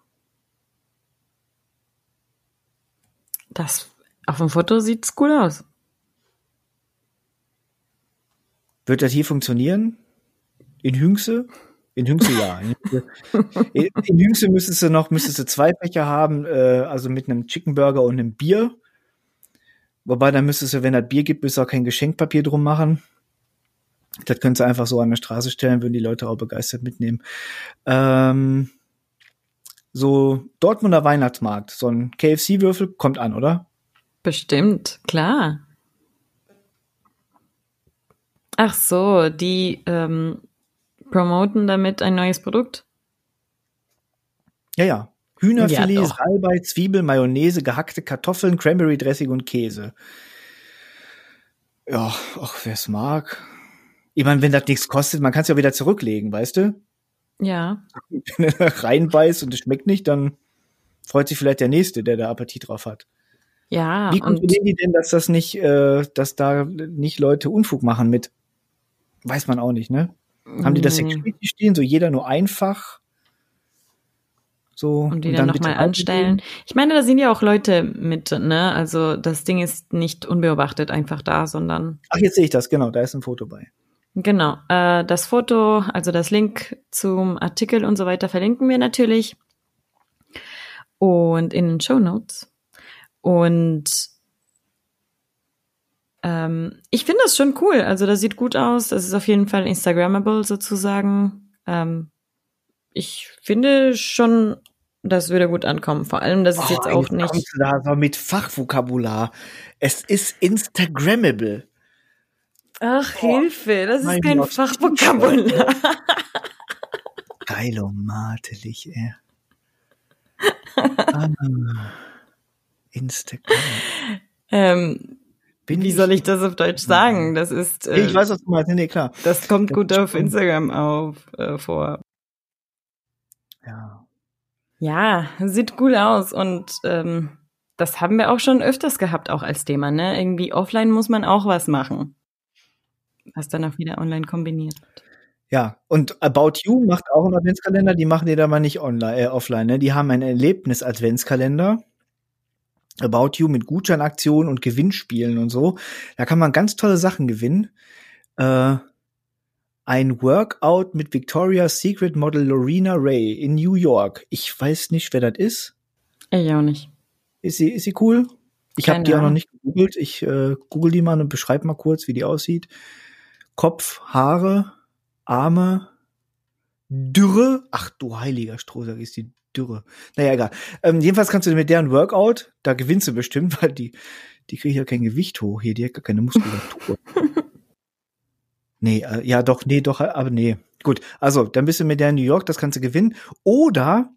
Das auf dem Foto sieht's cool aus. Wird das hier funktionieren? In Hüngse? In Hüngse ja. In, Hüngse müsstest du noch, müsstest du zwei Fächer haben, äh, also mit einem Chicken Burger und einem Bier. Wobei dann müsstest du, wenn das Bier gibt, müsstest du auch kein Geschenkpapier drum machen. Das könntest du einfach so an der Straße stellen, würden die Leute auch begeistert mitnehmen. Ähm, so Dortmunder Weihnachtsmarkt, so ein KFC-Würfel kommt an, oder? Bestimmt, klar. Ach so, die ähm, promoten damit ein neues Produkt? Ja, ja. Hühnerfilet, ja, Salbei, Zwiebel, Mayonnaise, gehackte Kartoffeln, Cranberry Dressing und Käse. Ja, ach, wer es mag. Ich meine, wenn das nichts kostet, man kann es ja wieder zurücklegen, weißt du? Ja. Wenn er reinbeißt und es schmeckt nicht, dann freut sich vielleicht der Nächste, der da Appetit drauf hat. Ja. Wie kontrollieren die denn, dass das nicht, äh, dass da nicht Leute Unfug machen mit? Weiß man auch nicht, ne? Haben die das Security stehen, so jeder nur einfach? So, und die und dann, dann nochmal anstellen. Ich meine, da sind ja auch Leute mit, ne? Also das Ding ist nicht unbeobachtet einfach da, sondern. Ach, jetzt sehe ich das, genau, da ist ein Foto bei. Genau. Äh, das Foto, also das Link zum Artikel und so weiter verlinken wir natürlich. Und in den Show Notes. Und ähm, ich finde das schon cool. Also das sieht gut aus. Das ist auf jeden Fall Instagrammable sozusagen. Ähm, ich finde schon, das würde gut ankommen. Vor allem, das ist oh, jetzt auch nicht. Da so mit Fachvokabular. Es ist Instagrammable. Ach, oh, Hilfe, das ist kein Gott. Fachvokabular. Geilomatelig, ey. ah, Instagram. Ähm, bin Wie soll ich das auf Deutsch sagen? Das ist. Äh, ich weiß, was du meinst. Nee, klar. Das kommt das gut auf Instagram auf äh, vor. Ja. Ja, sieht cool aus und ähm, das haben wir auch schon öfters gehabt, auch als Thema. Ne, irgendwie offline muss man auch was machen, was dann auch wieder online kombiniert. Ja, und About You macht auch einen Adventskalender. Die machen die da mal nicht online, äh, offline. Ne? Die haben einen Erlebnis-Adventskalender About You mit Gutscheinaktionen und Gewinnspielen und so. Da kann man ganz tolle Sachen gewinnen. Äh, ein Workout mit Victoria's Secret Model Lorena Ray in New York. Ich weiß nicht, wer das ist. Ich auch nicht. Ist sie, ist sie cool? Ich habe die auch noch nicht gegoogelt. Ich äh, google die mal und beschreibe mal kurz, wie die aussieht. Kopf, Haare, Arme, Dürre. Ach du heiliger Strohsack, ist die Dürre. Naja, egal. Ähm, jedenfalls kannst du mit deren Workout, da gewinnst du bestimmt, weil die, die kriegt ja kein Gewicht hoch hier, die hat gar keine Muskulatur. nee, äh, ja doch, nee, doch, aber nee. Gut, also dann bist du mit der in New York, das kannst du gewinnen. Oder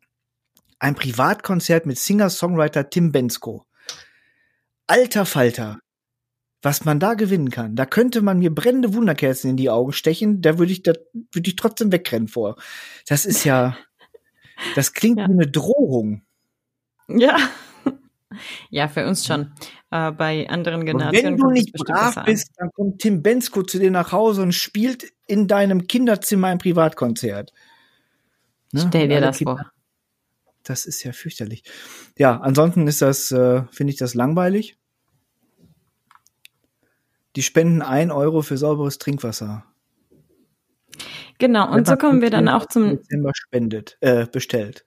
ein Privatkonzert mit Singer-Songwriter Tim Bensko. Alter Falter. Was man da gewinnen kann. Da könnte man mir brennende Wunderkerzen in die Augen stechen, da würde ich, da würde ich trotzdem wegrennen vor. Das ist ja. Das klingt ja. wie eine Drohung. Ja. Ja, für uns schon. Äh, bei anderen Generationen. Und wenn du nicht brav bist, dann kommt Tim Bensko zu dir nach Hause und spielt in deinem Kinderzimmer ein Privatkonzert. Ne? Stell dir das Kinder. vor. Das ist ja fürchterlich. Ja, ansonsten ist das, äh, finde ich das langweilig. Die spenden ein Euro für sauberes Trinkwasser. Genau, und so kommen wir dann auch zum Dezember spendet, äh, bestellt.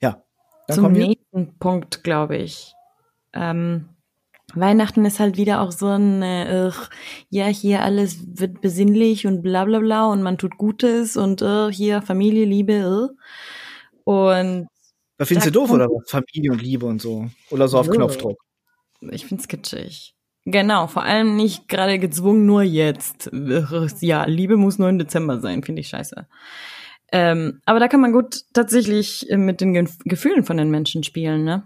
Ja. zum nächsten Punkt, glaube ich. Ähm, Weihnachten ist halt wieder auch so ein, äh, ja, hier alles wird besinnlich und bla bla bla und man tut Gutes und äh, hier Familie, Liebe. Äh. Und was findest du doof oder was? Familie und Liebe und so? Oder so auf Knopfdruck? Ich find's kitschig. Genau, vor allem nicht gerade gezwungen nur jetzt. Ja, Liebe muss nur im Dezember sein, finde ich scheiße. Ähm, aber da kann man gut tatsächlich äh, mit den Ge Gefühlen von den Menschen spielen, ne?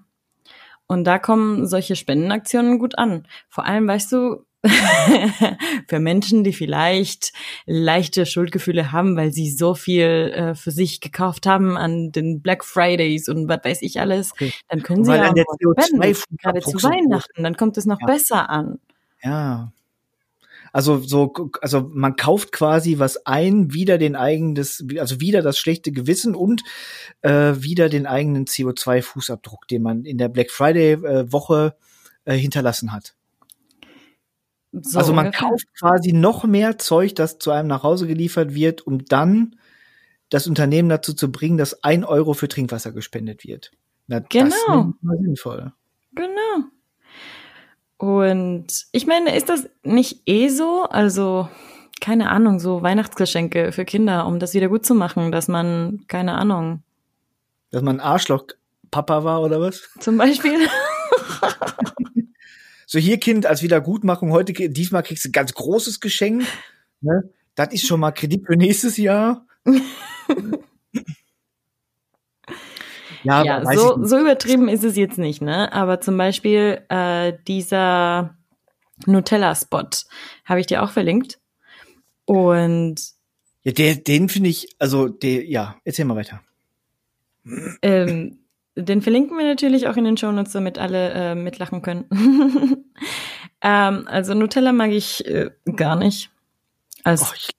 Und da kommen solche Spendenaktionen gut an. Vor allem, weißt du, für Menschen, die vielleicht leichte Schuldgefühle haben, weil sie so viel äh, für sich gekauft haben an den Black Fridays und was weiß ich alles, okay. dann können sie ja spenden, gerade zu Weihnachten, dann kommt es noch ja. besser an. Ja. Also so, also man kauft quasi was ein, wieder den eigenes, also wieder das schlechte Gewissen und äh, wieder den eigenen CO2-Fußabdruck, den man in der Black Friday-Woche äh, hinterlassen hat. So also man ungefähr. kauft quasi noch mehr Zeug, das zu einem nach Hause geliefert wird, um dann das Unternehmen dazu zu bringen, dass ein Euro für Trinkwasser gespendet wird. Na, genau. Das ist sinnvoll. Genau. Und ich meine, ist das nicht eh so? Also, keine Ahnung, so Weihnachtsgeschenke für Kinder, um das wieder gut zu machen, dass man, keine Ahnung. Dass man Arschloch Papa war oder was? Zum Beispiel. so hier Kind als Wiedergutmachung heute diesmal kriegst du ein ganz großes Geschenk. Ne? Das ist schon mal Kredit für nächstes Jahr. ja, ja so, so übertrieben ist es jetzt nicht, ne? Aber zum Beispiel äh, dieser Nutella-Spot habe ich dir auch verlinkt. Und ja, der, den finde ich, also der, ja, erzähl mal weiter. Ähm, den verlinken wir natürlich auch in den Shownotes, damit alle äh, mitlachen können. ähm, also Nutella mag ich äh, gar nicht. Als oh, ich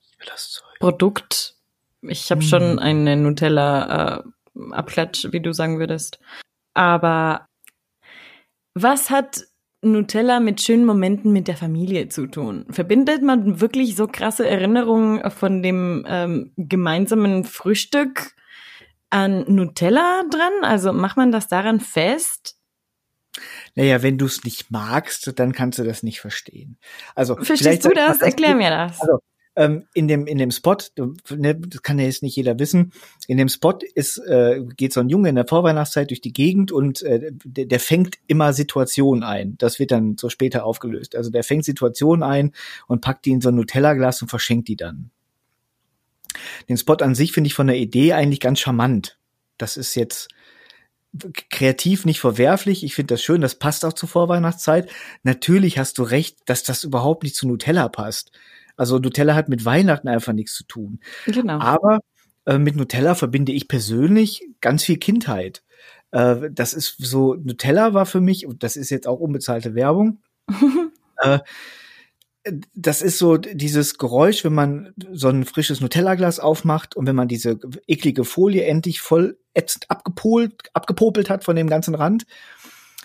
Produkt. Ich habe mm. schon eine Nutella Abklatsch, wie du sagen würdest. Aber was hat Nutella mit schönen Momenten mit der Familie zu tun? Verbindet man wirklich so krasse Erinnerungen von dem ähm, gemeinsamen Frühstück an Nutella dran? Also macht man das daran fest? Naja, wenn du es nicht magst, dann kannst du das nicht verstehen. Also verstehst du das? Erklär mir das. Also, ähm, in dem in dem Spot, ne, das kann ja jetzt nicht jeder wissen. In dem Spot ist äh, geht so ein Junge in der Vorweihnachtszeit durch die Gegend und äh, der, der fängt immer Situationen ein. Das wird dann so später aufgelöst. Also der fängt Situationen ein und packt die in so ein Nutella-Glas und verschenkt die dann. Den Spot an sich finde ich von der Idee eigentlich ganz charmant. Das ist jetzt kreativ nicht verwerflich. Ich finde das schön, das passt auch zur Vorweihnachtszeit. Natürlich hast du recht, dass das überhaupt nicht zu Nutella passt. Also Nutella hat mit Weihnachten einfach nichts zu tun. Genau. Aber äh, mit Nutella verbinde ich persönlich ganz viel Kindheit. Äh, das ist so, Nutella war für mich, und das ist jetzt auch unbezahlte Werbung, äh, das ist so dieses Geräusch, wenn man so ein frisches Nutella-Glas aufmacht und wenn man diese eklige Folie endlich voll ätzend abgepolt, abgepopelt hat von dem ganzen Rand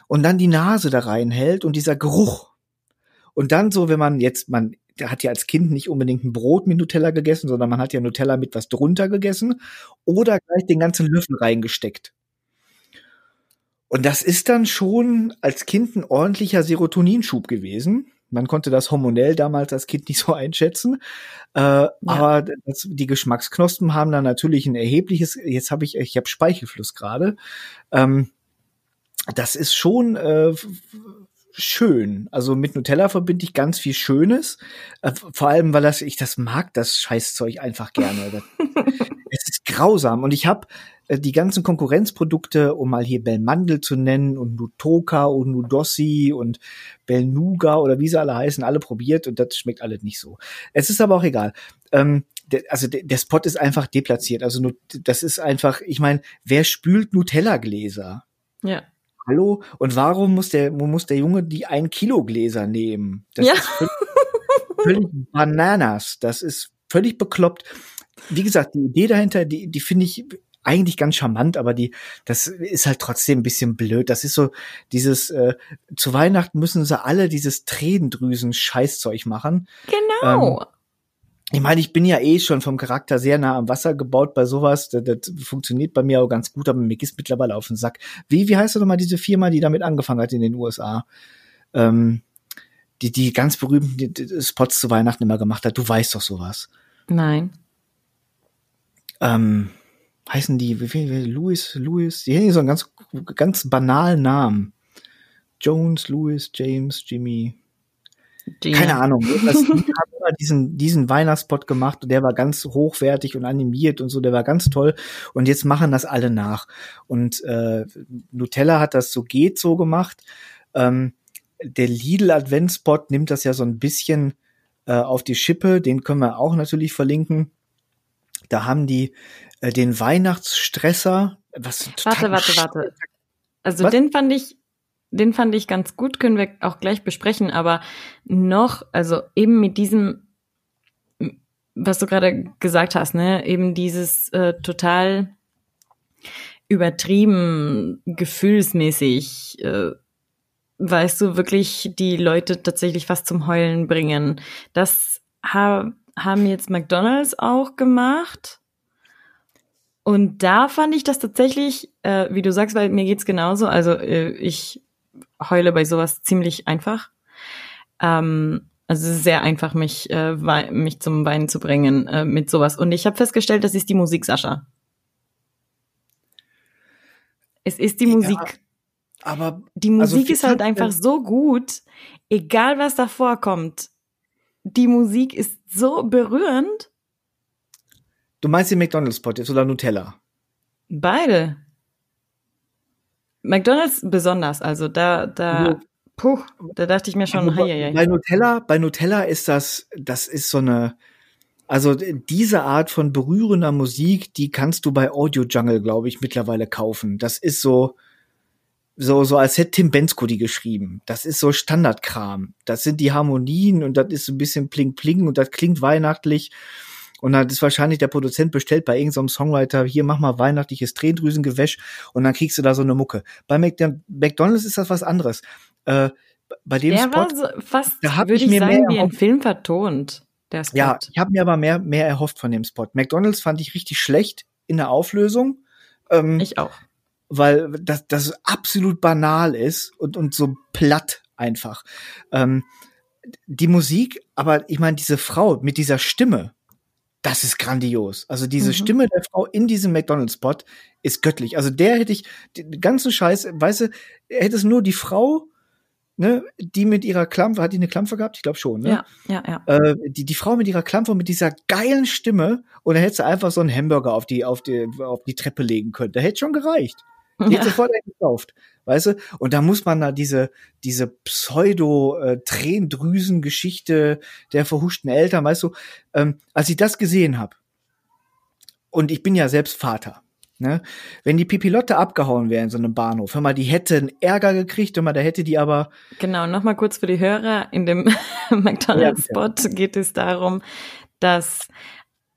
und dann die Nase da reinhält und dieser Geruch. Und dann so, wenn man jetzt, man hat ja als Kind nicht unbedingt ein Brot mit Nutella gegessen, sondern man hat ja Nutella mit was drunter gegessen oder gleich den ganzen Löffel reingesteckt. Und das ist dann schon als Kind ein ordentlicher Serotoninschub gewesen. Man konnte das hormonell damals als Kind nicht so einschätzen. Äh, ja. Aber das, die Geschmacksknospen haben dann natürlich ein erhebliches, jetzt habe ich, ich habe Speichelfluss gerade. Ähm, das ist schon äh, schön. Also mit Nutella verbinde ich ganz viel Schönes. Äh, vor allem, weil das, ich das mag, das Scheißzeug einfach gerne. grausam. Und ich habe äh, die ganzen Konkurrenzprodukte, um mal hier Belmandel zu nennen und Nutoka und Nudossi und Belnuga oder wie sie alle heißen, alle probiert und das schmeckt alles nicht so. Es ist aber auch egal. Ähm, der, also der, der Spot ist einfach deplatziert. Also das ist einfach, ich meine, wer spült Nutella-Gläser? Ja. Hallo? Und warum muss der, muss der Junge die ein Kilo Gläser nehmen? Das ja. ist völlig, völlig Bananas. Das ist völlig bekloppt. Wie gesagt, die Idee dahinter, die, die finde ich eigentlich ganz charmant, aber die, das ist halt trotzdem ein bisschen blöd. Das ist so dieses, äh, zu Weihnachten müssen sie alle dieses Tränendrüsen-Scheißzeug machen. Genau. Ähm, ich meine, ich bin ja eh schon vom Charakter sehr nah am Wasser gebaut bei sowas. Das, das funktioniert bei mir auch ganz gut, aber mir geht's mittlerweile auf den Sack. Wie, wie heißt doch mal diese Firma, die damit angefangen hat in den USA? Ähm, die, die ganz berühmten Spots zu Weihnachten immer gemacht hat. Du weißt doch sowas. Nein. Ähm, heißen die, wie viel, Louis, Louis, die haben so einen ganz, ganz banalen Namen. Jones, Louis, James, Jimmy. Gina. Keine Ahnung. Das haben immer diesen, diesen Weihnachtspot gemacht und der war ganz hochwertig und animiert und so, der war ganz toll. Und jetzt machen das alle nach. Und äh, Nutella hat das so geht so gemacht. Ähm, der Lidl Adventspot nimmt das ja so ein bisschen äh, auf die Schippe, den können wir auch natürlich verlinken. Da haben die äh, den Weihnachtsstresser. Was warte, warte, warte. Also was? den fand ich, den fand ich ganz gut, können wir auch gleich besprechen, aber noch, also eben mit diesem, was du gerade gesagt hast, ne, eben dieses äh, total übertrieben, gefühlsmäßig, äh, weißt du, wirklich die Leute tatsächlich fast zum Heulen bringen. Das ha haben jetzt McDonalds auch gemacht. Und da fand ich das tatsächlich, äh, wie du sagst, weil mir geht's genauso. Also äh, ich heule bei sowas ziemlich einfach. Ähm, also es ist sehr einfach, mich, äh, mich zum Weinen zu bringen äh, mit sowas. Und ich habe festgestellt, das ist die Musik, Sascha. Es ist die ja, Musik. Aber die Musik also ist halt einfach so gut, egal was davor kommt. Die Musik ist so berührend. Du meinst den McDonald's-Spot jetzt oder Nutella? Beide. McDonald's besonders, also da, da, puh, da dachte ich mir schon, also, hei, hei. bei Nutella, bei Nutella ist das, das ist so eine, also diese Art von berührender Musik, die kannst du bei Audio Jungle, glaube ich, mittlerweile kaufen. Das ist so, so, so als hätte Tim Bensko die geschrieben. Das ist so Standardkram. Das sind die Harmonien und das ist so ein bisschen pling pling und das klingt weihnachtlich. Und dann ist wahrscheinlich der Produzent bestellt bei irgendeinem Songwriter, hier mach mal weihnachtliches Tränendrüsengewäsch und dann kriegst du da so eine Mucke. Bei McDonalds ist das was anderes. Äh, bei dem Der Spot, war so fast, da würde ich ich mir sagen, mehr wie ein. Film vertont. Der Spot. ja, ich habe mir aber mehr, mehr erhofft von dem Spot. McDonalds fand ich richtig schlecht in der Auflösung. Ähm, Ich auch. Weil das, das absolut banal ist und, und so platt einfach. Ähm, die Musik, aber ich meine, diese Frau mit dieser Stimme, das ist grandios. Also diese Mhm. Stimme der Frau in diesem McDonalds-Spot ist göttlich. Also der hätte ich, den ganzen Scheiß, weißt du, hätte es nur die Frau, ne, die mit ihrer Klampfe, hat die eine Klampfe gehabt? Ich glaube schon, ne? Ja, ja, ja. äh, die, die Frau mit ihrer Klampfe und mit dieser geilen Stimme und dann hättest du einfach so einen Hamburger auf die, auf die, auf die Treppe legen können. Da hätte schon gereicht. Die ja. sofort gekauft. Weißt du? Und da muss man da diese, diese Pseudo-Tränendrüsen-Geschichte der verhuschten Eltern, weißt du, ähm, als ich das gesehen habe, und ich bin ja selbst Vater, ne? Wenn die Pipilotte abgehauen wäre in so einem Bahnhof, hör mal, die hätte einen Ärger gekriegt, hör mal, da hätte die aber, Genau, nochmal kurz für die Hörer. In dem McDonalds-Spot geht es darum, dass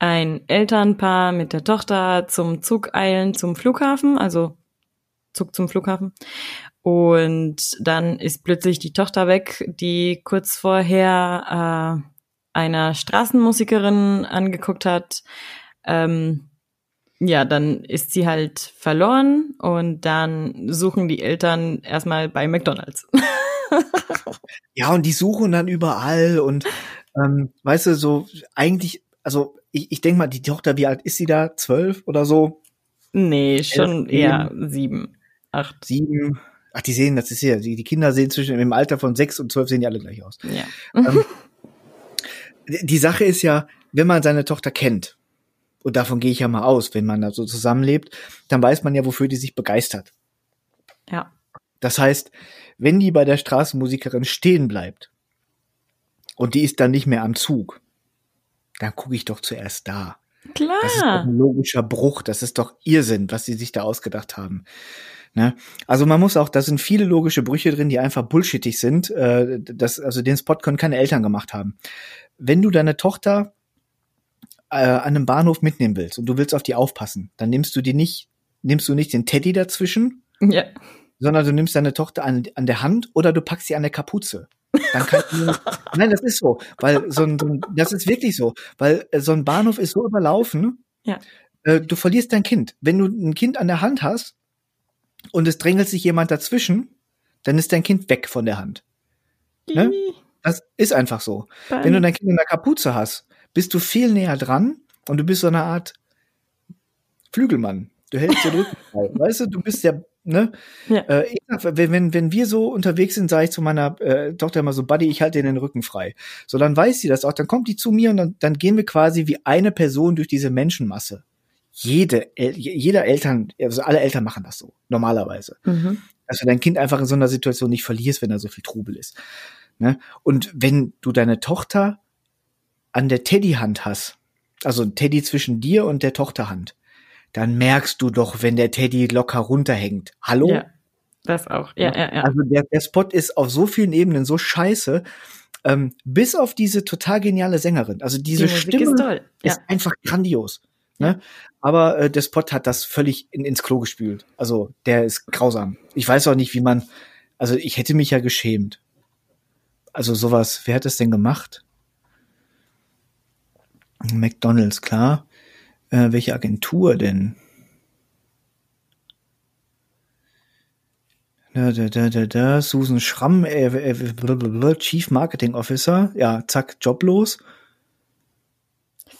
ein Elternpaar mit der Tochter zum Zug eilen zum Flughafen, also Zug zum Flughafen. Und dann ist plötzlich die Tochter weg, die kurz vorher äh, einer Straßenmusikerin angeguckt hat. Ähm, ja, dann ist sie halt verloren und dann suchen die Eltern erstmal bei McDonalds. ja, und die suchen dann überall und, ähm, weißt du, so, eigentlich, also, ich, ich denke mal, die Tochter, wie alt ist sie da? Zwölf oder so? Nee, schon Elf, eher sieben, acht. Sieben? Ach, die sehen, das ist ja, die, die Kinder sehen zwischen, im Alter von sechs und zwölf sehen die alle gleich aus. Ja. Ähm, die Sache ist ja, wenn man seine Tochter kennt, und davon gehe ich ja mal aus, wenn man da so zusammenlebt, dann weiß man ja, wofür die sich begeistert. Ja. Das heißt, wenn die bei der Straßenmusikerin stehen bleibt und die ist dann nicht mehr am Zug, dann gucke ich doch zuerst da. Das ist doch Klar. ein logischer Bruch. Das ist doch Irrsinn, was sie sich da ausgedacht haben. Ne? Also man muss auch, da sind viele logische Brüche drin, die einfach bullshittig sind. Äh, das, also den Spot können keine Eltern gemacht haben. Wenn du deine Tochter äh, an einem Bahnhof mitnehmen willst und du willst auf die aufpassen, dann nimmst du die nicht, nimmst du nicht den Teddy dazwischen, Ja. sondern du nimmst deine Tochter an, an der Hand oder du packst sie an der Kapuze. Dann kann Nein, das ist so, weil so ein, so ein das ist wirklich so, weil äh, so ein Bahnhof ist so überlaufen. Ja. Äh, du verlierst dein Kind. Wenn du ein Kind an der Hand hast und es drängelt sich jemand dazwischen, dann ist dein Kind weg von der Hand. Ne? Das ist einfach so. Wenn du dein Kind in der Kapuze hast, bist du viel näher dran und du bist so eine Art Flügelmann. Du hältst den Rücken frei. Weißt du, du bist ja, ne? Ja. Äh, wenn, wenn, wenn wir so unterwegs sind, sage ich zu meiner äh, Tochter immer so, Buddy, ich halte dir den Rücken frei. So, dann weiß sie das auch. Dann kommt die zu mir und dann, dann gehen wir quasi wie eine Person durch diese Menschenmasse. Jede, El jeder Eltern, also alle Eltern machen das so, normalerweise Mhm. dass du dein Kind einfach in so einer Situation nicht verlierst, wenn da so viel Trubel ist. Ne? Und wenn du deine Tochter an der Teddyhand hast, also ein Teddy zwischen dir und der Tochterhand, dann merkst du doch, wenn der Teddy locker runterhängt. Hallo? Ja. Das auch. Ja, ja, ja. Also der, der Spot ist auf so vielen Ebenen so scheiße, ähm, bis auf diese total geniale Sängerin. Also diese die Stimme ist. Ja. ist einfach grandios. Ne? Aber äh, der Spot hat das völlig in, ins Klo gespült. Also der ist grausam. Ich weiß auch nicht, wie man. Also ich hätte mich ja geschämt. Also sowas. Wer hat das denn gemacht? McDonald's, klar. Äh, welche Agentur denn? Da, da, da, da, da. Susan Schramm, äh, äh, blablabla, Chief Marketing Officer. Ja, zack, joblos.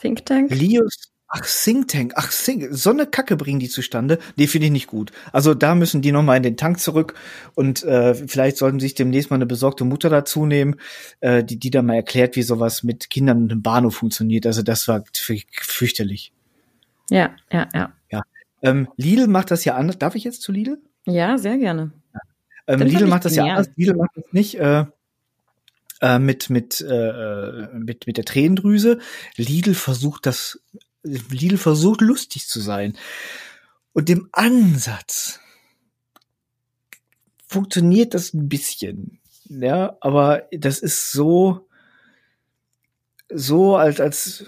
Think Tank. Lios, ach, Think Tank, ach, Think, so eine Kacke bringen die zustande. Nee, finde ich nicht gut. Also da müssen die nochmal in den Tank zurück und äh, vielleicht sollten sie sich demnächst mal eine besorgte Mutter dazu nehmen, äh, die, die da mal erklärt, wie sowas mit Kindern und einem Bahnhof funktioniert. Also das war fü- fürchterlich. Ja, ja, ja. Ähm, Lidl macht das ja anders. Darf ich jetzt zu Lidl? Ja, sehr gerne. Ähm, Lidl macht das ja anders. Lidl macht das nicht äh, äh, mit mit äh, mit mit der Tränendrüse. Lidl versucht das. Lidl versucht lustig zu sein und im Ansatz funktioniert das ein bisschen. Ja, aber das ist so so, als, als,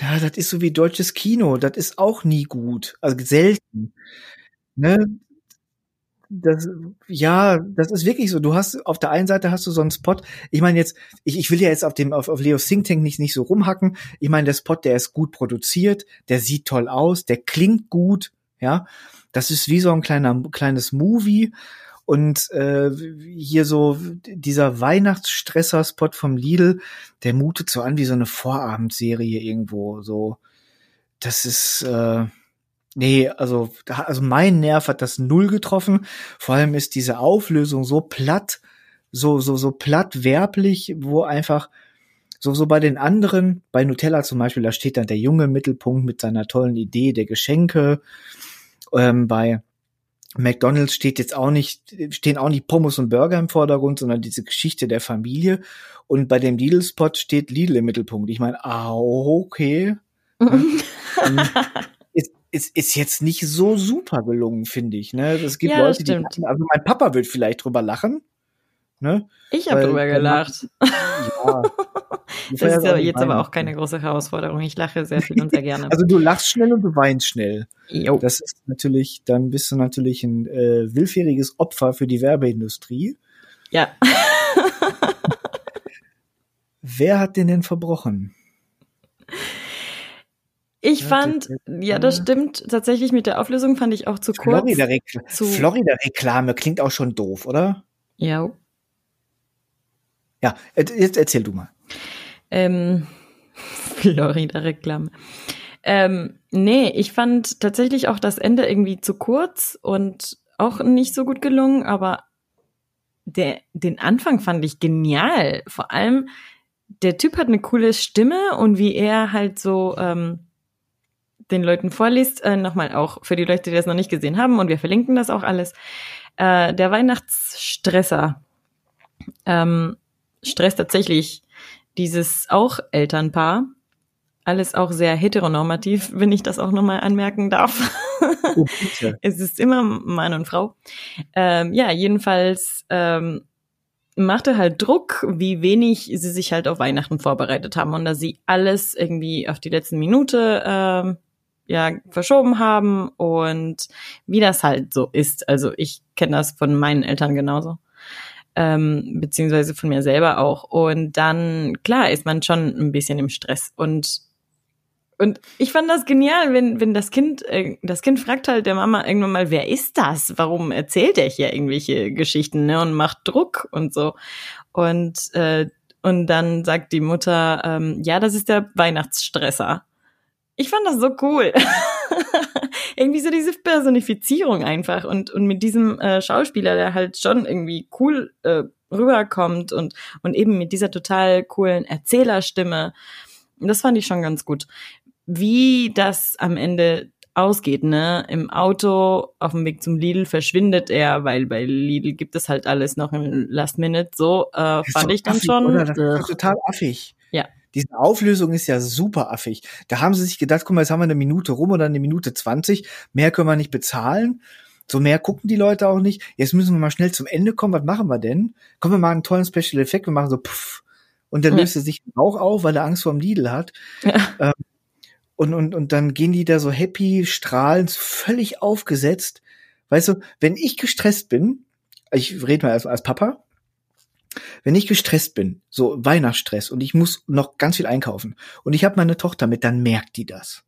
ja, das ist so wie deutsches Kino, das ist auch nie gut, also selten. Ne? Das, ja, das ist wirklich so. Du hast auf der einen Seite hast du so einen Spot. Ich meine jetzt, ich, ich will ja jetzt auf dem auf, auf Leos Think Tank nicht nicht so rumhacken. Ich meine, der Spot, der ist gut produziert, der sieht toll aus, der klingt gut, ja. Das ist wie so ein kleiner kleines Movie und äh, hier so dieser Weihnachtsstresser-Spot vom Lidl, der mutet so an wie so eine Vorabendserie irgendwo. So, das ist äh, nee, also also mein Nerv hat das null getroffen. Vor allem ist diese Auflösung so platt, so so so platt werblich, wo einfach so, so bei den anderen, bei Nutella zum Beispiel, da steht dann der junge Mittelpunkt mit seiner tollen Idee der Geschenke. Ähm, bei McDonalds steht jetzt auch nicht, stehen auch nicht Pommes und Burger im Vordergrund, sondern diese Geschichte der Familie. Und bei dem Lidl-Spot steht Lidl im Mittelpunkt. Ich meine, ah, okay. ist, ist, ist jetzt nicht so super gelungen, finde ich. Ne? Es gibt Ja, Leute, die, lachen. also mein Papa wird vielleicht drüber lachen. Ne? Ich habe drüber gelacht. Ja. Das ist ja jetzt aber auch keine große Herausforderung. Ich lache sehr viel und sehr gerne. Also du lachst schnell und du weinst schnell. Jo. Das ist natürlich, dann bist du natürlich ein äh, willfähriges Opfer für die Werbeindustrie. Ja. Wer hat den denn verbrochen? Ich fand, ja, das stimmt. Tatsächlich mit der Auflösung fand ich auch zu kurz. Florida-Reklame klingt auch schon doof, oder? Ja. Ja, äh, jetzt erzähl du mal. Ähm, Florida-Reklame. Ähm, nee, ich fand tatsächlich auch das Ende irgendwie zu kurz und auch nicht so gut gelungen, aber der, den Anfang fand ich genial. Vor allem, der Typ hat eine coole Stimme und wie er halt so ähm, den Leuten vorliest, äh, nochmal auch für die Leute, die das noch nicht gesehen haben, und wir verlinken das auch alles. Äh, der Weihnachtsstresser ähm, stresst tatsächlich dieses auch Elternpaar. Alles auch sehr heteronormativ, wenn ich das auch nochmal anmerken darf. Oh, es ist immer Mann und Frau. Ähm, ja, jedenfalls ähm, machte halt Druck, wie wenig sie sich halt auf Weihnachten vorbereitet haben und dass sie alles irgendwie auf die letzten Minute ähm, ja verschoben haben und wie das halt so ist. Also ich kenne das von meinen Eltern genauso. Ähm, beziehungsweise von mir selber auch. Und dann, klar, ist man schon ein bisschen im Stress. Und und ich fand das genial, wenn, wenn das Kind, äh, das Kind fragt halt der Mama irgendwann mal, wer ist das? Warum erzählt er hier irgendwelche Geschichten, ne? Und macht Druck und so. Und, äh, und dann sagt die Mutter, ähm, ja, das ist der Weihnachtsstresser. Ich fand das so cool. irgendwie so diese Personifizierung einfach und, und mit diesem äh, Schauspieler, der halt schon irgendwie cool äh, rüberkommt und, und eben mit dieser total coolen Erzählerstimme. Das fand ich schon ganz gut. Wie das am Ende ausgeht, ne? Im Auto auf dem Weg zum Lidl verschwindet er, weil bei Lidl gibt es halt alles noch im Last Minute. So äh, fand ich dann affig, schon. Oder? Das ist total affig. Ja. Diese Auflösung ist ja super affig. Da haben sie sich gedacht, guck mal, jetzt haben wir eine Minute rum oder eine Minute zwanzig. Mehr können wir nicht bezahlen. So mehr gucken die Leute auch nicht. Jetzt müssen wir mal schnell zum Ende kommen. Was machen wir denn? Kommen wir mal einen tollen Special Effekt. Wir machen so puff. Und dann Ja. löst er sich auch auf, weil er Angst vor dem Lidl hat. Ja. Und, und, und dann gehen die da so happy, strahlend, völlig aufgesetzt. Weißt du, wenn ich gestresst bin, ich rede mal als, als Papa, wenn ich gestresst bin, so Weihnachtsstress und ich muss noch ganz viel einkaufen und ich habe meine Tochter mit, dann merkt die das.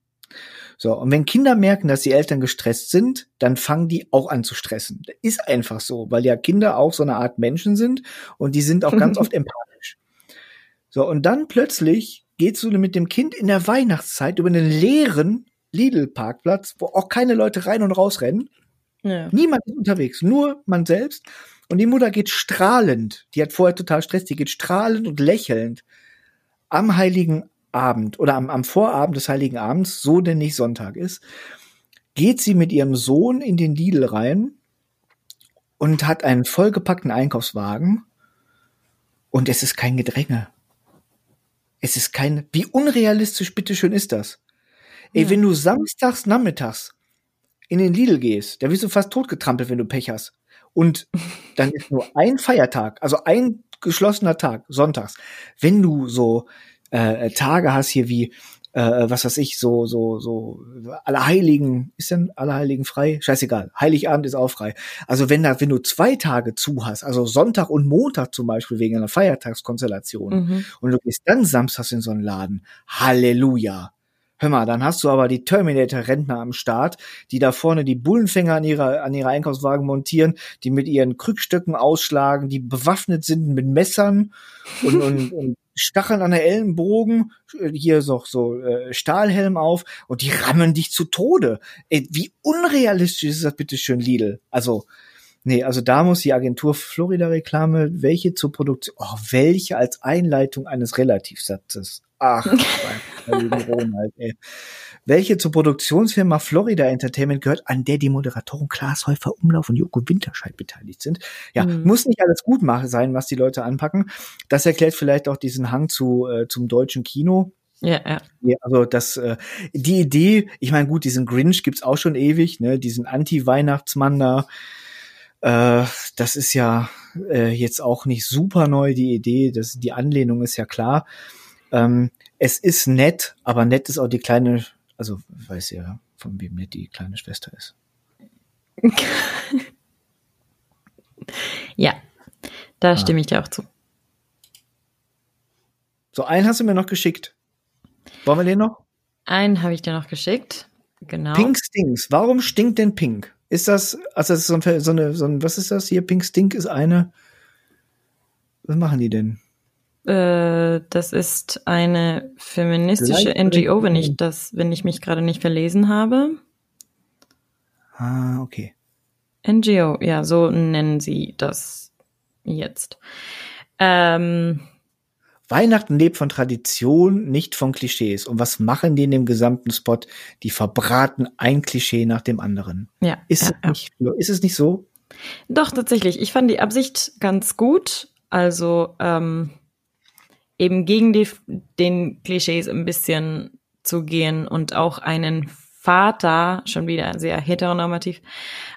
So, und wenn Kinder merken, dass die Eltern gestresst sind, dann fangen die auch an zu stressen. Das ist einfach so, weil ja Kinder auch so eine Art Menschen sind und die sind auch ganz oft empathisch. So, und dann plötzlich gehst du mit dem Kind in der Weihnachtszeit über einen leeren Lidl-Parkplatz, wo auch keine Leute rein und raus rennen. ja. Niemand ist unterwegs, nur man selbst. Und die Mutter geht strahlend, die hat vorher total Stress, die geht strahlend und lächelnd am Heiligen Abend oder am, am Vorabend des Heiligen Abends, so denn nicht Sonntag ist, geht sie mit ihrem Sohn in den Lidl rein und hat einen vollgepackten Einkaufswagen und es ist kein Gedränge. Es ist kein, wie unrealistisch bitteschön ist das? Ey, Ja. wenn du samstags nachmittags in den Lidl gehst, da wirst du fast totgetrampelt, wenn du Pech hast. Und dann ist nur ein Feiertag, also ein geschlossener Tag, sonntags. Wenn du so äh, Tage hast hier wie äh, was weiß ich, so, so, so, Allerheiligen, ist denn Allerheiligen frei? Scheißegal. Heiligabend ist auch frei. Also wenn da, wenn du zwei Tage zu hast, also Sonntag und Montag zum Beispiel wegen einer Feiertagskonstellation, mhm. und du gehst dann samstags in so einen Laden, Halleluja. Hör mal, dann hast du aber die Terminator-Rentner am Start, die da vorne die Bullenfänger an ihrer, an ihrer Einkaufswagen montieren, die mit ihren Krückstöcken ausschlagen, die bewaffnet sind mit Messern und, und, und Stacheln an der Ellenbogen, äh, hier so, so äh, Stahlhelm auf und die rammen dich zu Tode. Ey, wie unrealistisch ist das bitte schön, Lidl? Also, nee, also da muss die Agentur Florida Reklame, welche zur Produktion, oh, welche als Einleitung eines Relativsatzes. Ach, Ronald, ey. Welche zur Produktionsfirma Florida Entertainment gehört, an der die Moderatoren Klaas Häufer Umlauf und Joko Winterscheid beteiligt sind. Ja, mhm. muss nicht alles gut machen sein, was die Leute anpacken. Das erklärt vielleicht auch diesen Hang zu äh, zum deutschen Kino. Ja, ja. ja also das, äh, die Idee, ich meine, gut, diesen Grinch gibt's auch schon ewig, ne, diesen Anti-Weihnachtsmann da. Äh, das ist ja äh, jetzt auch nicht super neu, die Idee. Das, die Anlehnung ist ja klar. Ähm, es ist nett, aber nett ist auch die kleine, also weiß ja, von wem nett die kleine Schwester ist. ja, da ah. stimme ich dir auch zu. So, einen hast du mir noch geschickt. Wollen wir den noch? Einen habe ich dir noch geschickt. Genau. Pink Stinks. Warum stinkt denn Pink? Ist das, also das ist so, ein, so, eine, so ein, was ist das hier? Pink Stink ist eine, was machen die denn? Äh, das ist eine feministische NGO, wenn ich das, wenn ich mich gerade nicht verlesen habe. Ah, okay. NGO, ja, so nennen sie das jetzt. Ähm, Weihnachten lebt von Tradition, nicht von Klischees. Und was machen die in dem gesamten Spot? Die verbraten ein Klischee nach dem anderen. Ja. Ist, ja, es, ja. Nicht, ist es nicht so? Doch, tatsächlich. Ich fand die Absicht ganz gut. Also, ähm, eben gegen die, den Klischees ein bisschen zu gehen und auch einen Vater, schon wieder sehr heteronormativ,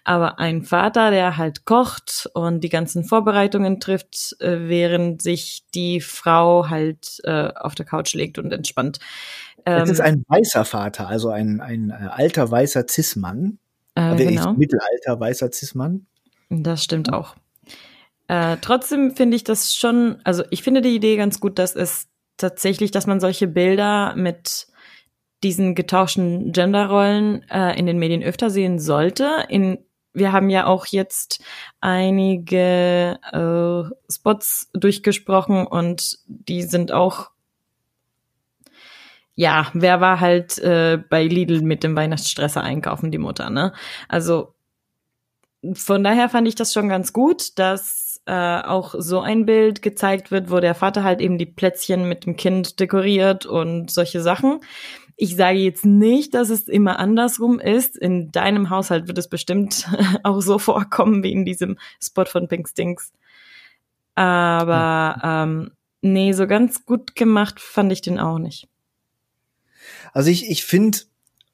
aber ein Vater, der halt kocht und die ganzen Vorbereitungen trifft, äh, während sich die Frau halt äh, auf der Couch legt und entspannt. Ähm, das ist ein weißer Vater, also ein, ein äh, alter weißer Cis-Mann. Äh, genau. Mittelalter weißer Cis-Mann. Das stimmt auch. Äh, trotzdem finde ich das schon, also ich finde die Idee ganz gut, dass es tatsächlich, dass man solche Bilder mit diesen getauschten Genderrollen äh, in den Medien öfter sehen sollte. In, wir haben ja auch jetzt einige äh, Spots durchgesprochen und die sind auch ja, wer war halt äh, bei Lidl mit dem Weihnachtsstresser einkaufen, die Mutter, ne? Also von daher fand ich das schon ganz gut, dass äh, auch so ein Bild gezeigt wird, wo der Vater halt eben die Plätzchen mit dem Kind dekoriert und solche Sachen. Ich sage jetzt nicht, dass es immer andersrum ist. In deinem Haushalt wird es bestimmt auch so vorkommen wie in diesem Spot von Pink Stinks. Aber ähm, nee, so ganz gut gemacht fand ich den auch nicht. Also ich, ich finde,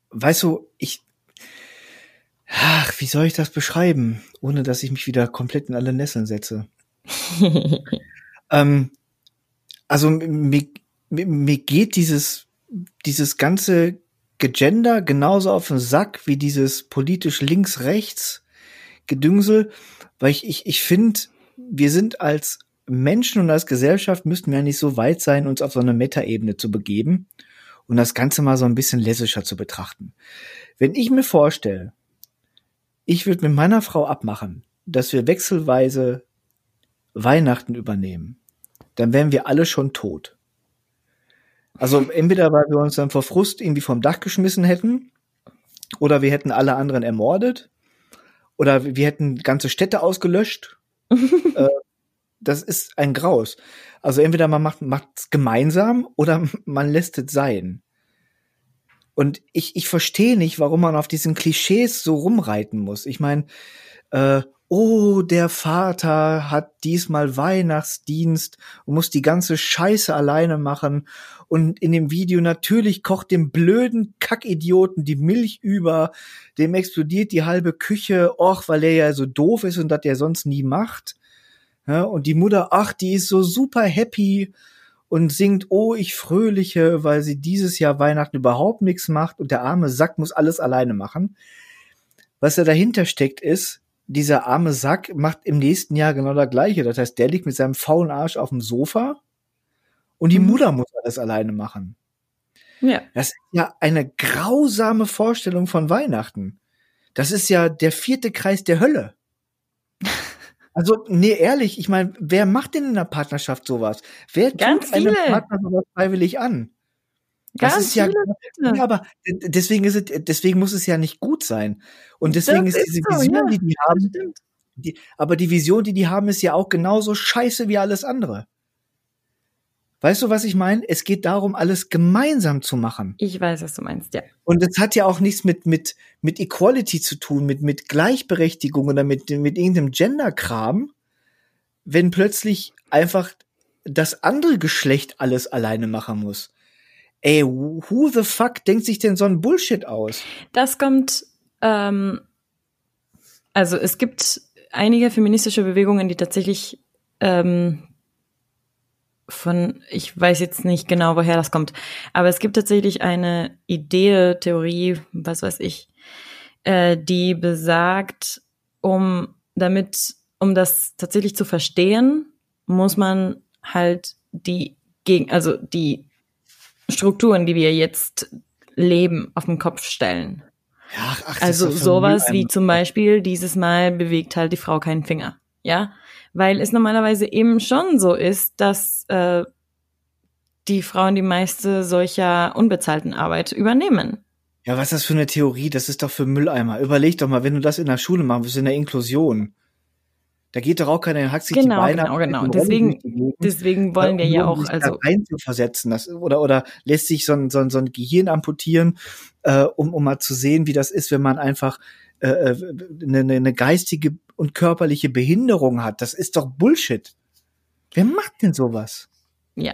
weißt du, ich, Ach, wie soll ich das beschreiben, ohne dass ich mich wieder komplett in alle Nesseln setze? ähm, also mir, mir geht dieses, dieses ganze Gegender genauso auf den Sack wie dieses politisch links-rechts Gedüngsel, weil ich, ich, ich finde, wir sind als Menschen und als Gesellschaft müssten wir ja nicht so weit sein, uns auf so eine Metaebene zu begeben und das Ganze mal so ein bisschen lässischer zu betrachten. Wenn ich mir vorstelle, ich würde mit meiner Frau abmachen, dass wir wechselweise Weihnachten übernehmen, dann wären wir alle schon tot. Also entweder weil wir uns dann vor Frust irgendwie vom Dach geschmissen hätten, oder wir hätten alle anderen ermordet, oder wir hätten ganze Städte ausgelöscht. äh, das ist ein Graus. Also entweder man macht es gemeinsam oder man lässt es sein. Und ich, ich verstehe nicht, warum man auf diesen Klischees so rumreiten muss. Ich meine, äh, oh, der Vater hat diesmal Weihnachtsdienst und muss die ganze Scheiße alleine machen. Und in dem Video natürlich kocht dem blöden Kackidioten die Milch über, dem explodiert die halbe Küche, och, weil er ja so doof ist und das er sonst nie macht. Ja, und die Mutter, ach, die ist so super happy und singt, oh, ich fröhliche, weil sie dieses Jahr Weihnachten überhaupt nichts macht und der arme Sack muss alles alleine machen. Was da dahinter steckt ist, dieser arme Sack macht im nächsten Jahr genau das gleiche. Das heißt, der liegt mit seinem faulen Arsch auf dem Sofa und die mhm. Mutter muss alles alleine machen. Ja. Das ist ja eine grausame Vorstellung von Weihnachten. Das ist ja der vierte Kreis der Hölle. Also, nee, ehrlich, ich meine, wer macht denn in der Partnerschaft sowas? Wer Ganz tut einem Partner sowas freiwillig an? Das Ganz ist ja, viele. ja, aber deswegen ist es, deswegen muss es ja nicht gut sein. Und deswegen das ist diese so, Vision, ja, die die haben, die, aber die Vision, die die haben, ist ja auch genauso scheiße wie alles andere. Weißt du, was ich meine? Es geht darum, alles gemeinsam zu machen. Ich weiß, was du meinst, ja. Und es hat ja auch nichts mit, mit, mit Equality zu tun, mit, mit Gleichberechtigung oder mit, mit irgendeinem Gender-Kram, wenn plötzlich einfach das andere Geschlecht alles alleine machen muss. Ey, who the fuck denkt sich denn so ein Bullshit aus? Das kommt, ähm, also es gibt einige feministische Bewegungen, die tatsächlich ähm, von, ich weiß jetzt nicht genau, woher das kommt, aber es gibt tatsächlich eine Idee, Theorie, was weiß ich, äh, die besagt, um damit, um das tatsächlich zu verstehen, muss man halt die gegen, also die Strukturen, die wir jetzt leben, auf den Kopf stellen. Ach, ach, also sowas wie zum Beispiel dieses Mal bewegt halt die Frau keinen Finger, ja, weil es normalerweise eben schon so ist, dass äh, die Frauen die meiste solcher unbezahlten Arbeit übernehmen. Ja, was ist das für eine Theorie? Das ist doch für Mülleimer. Überleg doch mal, wenn du das in der Schule machen willst, in der Inklusion. Da geht doch auch keiner, hackt sich genau, die Beine Genau, genau, Deswegen, deswegen wollen wir ja auch, also. rein zu versetzen, das, oder, oder lässt sich so ein, so ein, so ein Gehirn amputieren, äh, um, um mal zu sehen, wie das ist, wenn man einfach äh, äh eine, eine geistige und körperliche Behinderung hat. Das ist doch Bullshit. Wer macht denn sowas? Ja.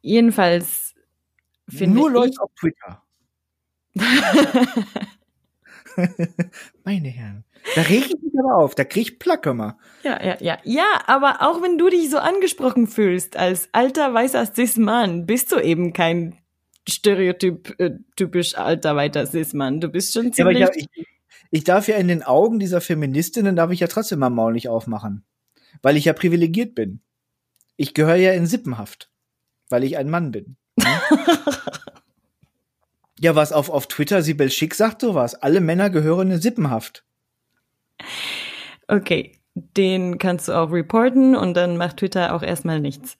Jedenfalls finde Nur Leute auf Twitter. Meine Herren. Da reg ich mich aber auf, da krieg ich Placke Ja, ja, ja. Ja, aber auch wenn du dich so angesprochen fühlst, als alter weißer Cis-Mann, bist du eben kein Stereotyp, äh, typisch alter weißer Cis-Mann. Du bist schon ziemlich. Ja, ich, darf ja in den Augen dieser Feministinnen, darf ich ja trotzdem mal Maul nicht aufmachen. Weil ich ja privilegiert bin. Ich gehöre ja in Sippenhaft. Weil ich ein Mann bin. Ne? ja, was auf, auf Twitter, Sibel Schick sagt sowas. Alle Männer gehören in Sippenhaft. Okay, den kannst du auch reporten und dann macht Twitter auch erstmal nichts.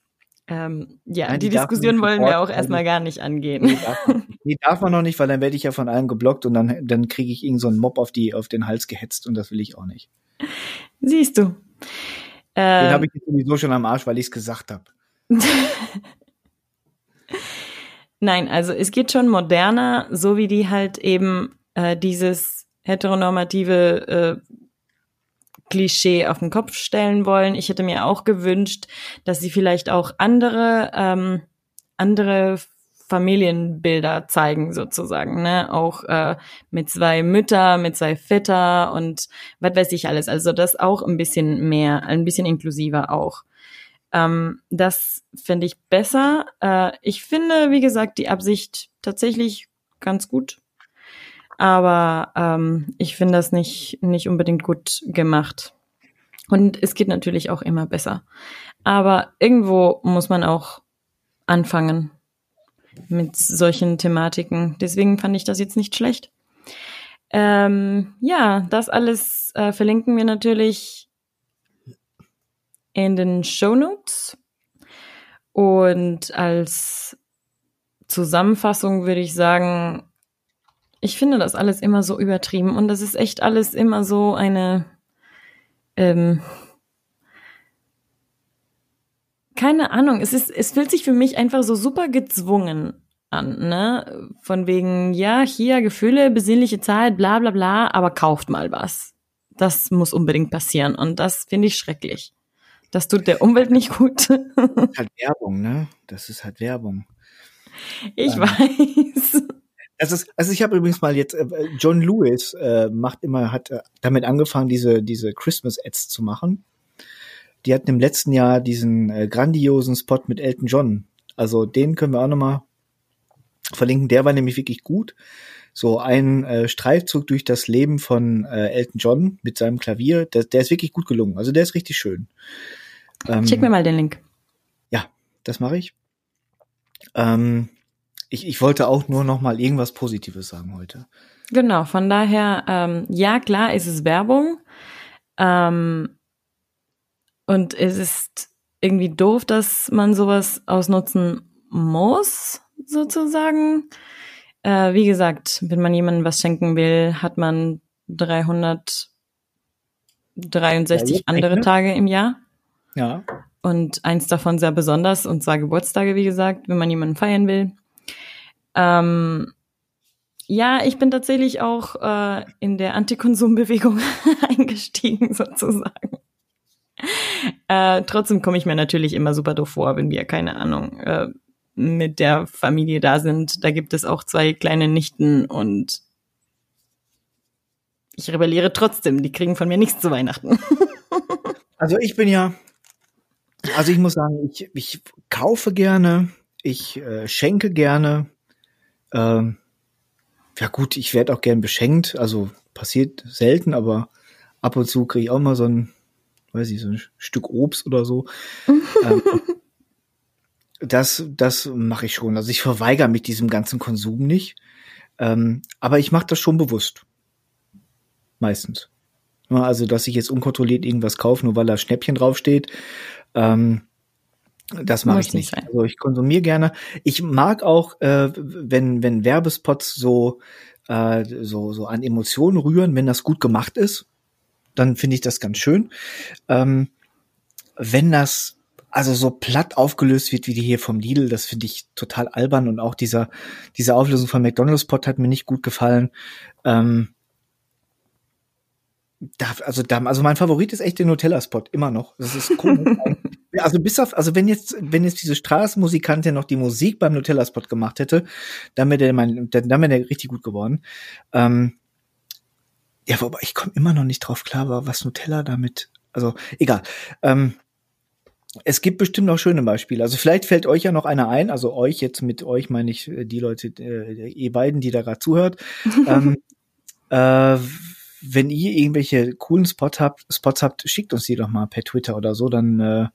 Ähm, ja, Nein, die, die Diskussion wollen wir auch erstmal gar nicht angehen. Die darf, man, die darf man noch nicht, weil dann werde ich ja von allen geblockt und dann, dann kriege ich irgend so einen Mob auf, die, auf den Hals gehetzt und das will ich auch nicht. Siehst du. Den habe ich jetzt sowieso schon am Arsch, weil ich es gesagt habe. Nein, also es geht schon moderner, so wie die halt eben äh, dieses heteronormative äh, Klischee auf den Kopf stellen wollen. Ich hätte mir auch gewünscht, dass sie vielleicht auch andere, ähm, andere Familienbilder zeigen sozusagen, ne? Auch äh, mit zwei Mütter, mit zwei Väter und was weiß ich alles. Also das auch ein bisschen mehr, ein bisschen inklusiver auch. Ähm, das finde ich besser. Äh, ich finde, wie gesagt, die Absicht tatsächlich ganz gut aber ähm, ich finde das nicht, nicht unbedingt gut gemacht. Und es geht natürlich auch immer besser. Aber irgendwo muss man auch anfangen mit solchen Thematiken. Deswegen fand ich das jetzt nicht schlecht. Ähm, ja, das alles äh, verlinken wir natürlich in den Show Notes. Und als Zusammenfassung würde ich sagen, ich finde das alles immer so übertrieben und das ist echt alles immer so eine, ähm, keine Ahnung, es ist, es fühlt sich für mich einfach so super gezwungen an, ne? Von wegen, ja, hier Gefühle, besinnliche Zeit, bla bla bla, aber kauft mal was. Das muss unbedingt passieren und das finde ich schrecklich. Das tut der Umwelt nicht gut. Das ist halt Werbung, ne? Das ist halt Werbung. Ich ähm. weiß. Also, also ich habe übrigens mal jetzt, äh, John Lewis äh, macht immer, hat äh, damit angefangen, diese, diese Christmas-Ads zu machen. die hatten im letzten Jahr diesen äh, grandiosen Spot mit Elton John. Also den können wir auch nochmal verlinken. Der war nämlich wirklich gut. So ein äh, Streifzug durch das Leben von äh, Elton John mit seinem Klavier. Der, der ist wirklich gut gelungen. Also der ist richtig schön. Ähm, Schick mir mal den Link. Ja, das mache ich. Ähm, ich. Ich wollte auch nur noch mal irgendwas Positives sagen heute. Genau, von daher, ähm, ja, klar, ist es Werbung. Ähm, und es ist irgendwie doof, dass man sowas ausnutzen muss, sozusagen. Äh, wie gesagt, wenn man jemandem was schenken will, hat man 363 ja, andere Tage im Jahr. Ja. Und eins davon sehr besonders, und zwar Geburtstage, wie gesagt, wenn man jemanden feiern will. Ähm, ja, ich bin tatsächlich auch äh, in der Antikonsumbewegung eingestiegen, sozusagen. Äh, trotzdem komme ich mir natürlich immer super doof vor, wenn wir, keine Ahnung, äh, mit der Familie da sind. Da gibt es auch zwei kleine Nichten und ich rebelliere trotzdem. Die kriegen von mir nichts zu Weihnachten. also ich bin ja, also ich muss sagen, ich, ich kaufe gerne, ich äh, schenke gerne. Ähm, ja gut, ich werde auch gern beschenkt. Also passiert selten, aber ab und zu kriege ich auch mal so ein, weiß ich, so ein Stück Obst oder so. ähm, das, das mache ich schon. Also ich verweigere mich diesem ganzen Konsum nicht. Ähm, aber ich mache das schon bewusst. Meistens. Also, dass ich jetzt unkontrolliert irgendwas kaufe, nur weil da Schnäppchen draufsteht. Ähm, das mache ich nicht. Sein. Also ich konsumiere gerne. Ich mag auch, äh, wenn, wenn Werbespots so, äh, so, so an Emotionen rühren, wenn das gut gemacht ist, dann finde ich das ganz schön. Ähm, wenn das also so platt aufgelöst wird wie die hier vom Lidl, das finde ich total albern und auch dieser diese Auflösung von McDonald's Pot hat mir nicht gut gefallen. Ähm, da, also da, also mein Favorit ist echt der Nutella Spot immer noch. Das ist komisch. Also bis auf, also wenn jetzt, wenn jetzt diese Straßenmusikantin noch die Musik beim Nutella Spot gemacht hätte, dann wäre der mein, dann wäre der richtig gut geworden. Ähm, ja, wobei ich komme immer noch nicht drauf klar, was Nutella damit, also egal. Ähm, es gibt bestimmt noch schöne Beispiele. Also vielleicht fällt euch ja noch einer ein, also euch jetzt mit euch meine ich äh, die Leute, äh, ihr beiden, die da gerade zuhört. ähm, äh, wenn ihr irgendwelche coolen Spot habt, Spots habt, schickt uns die doch mal per Twitter oder so, dann äh,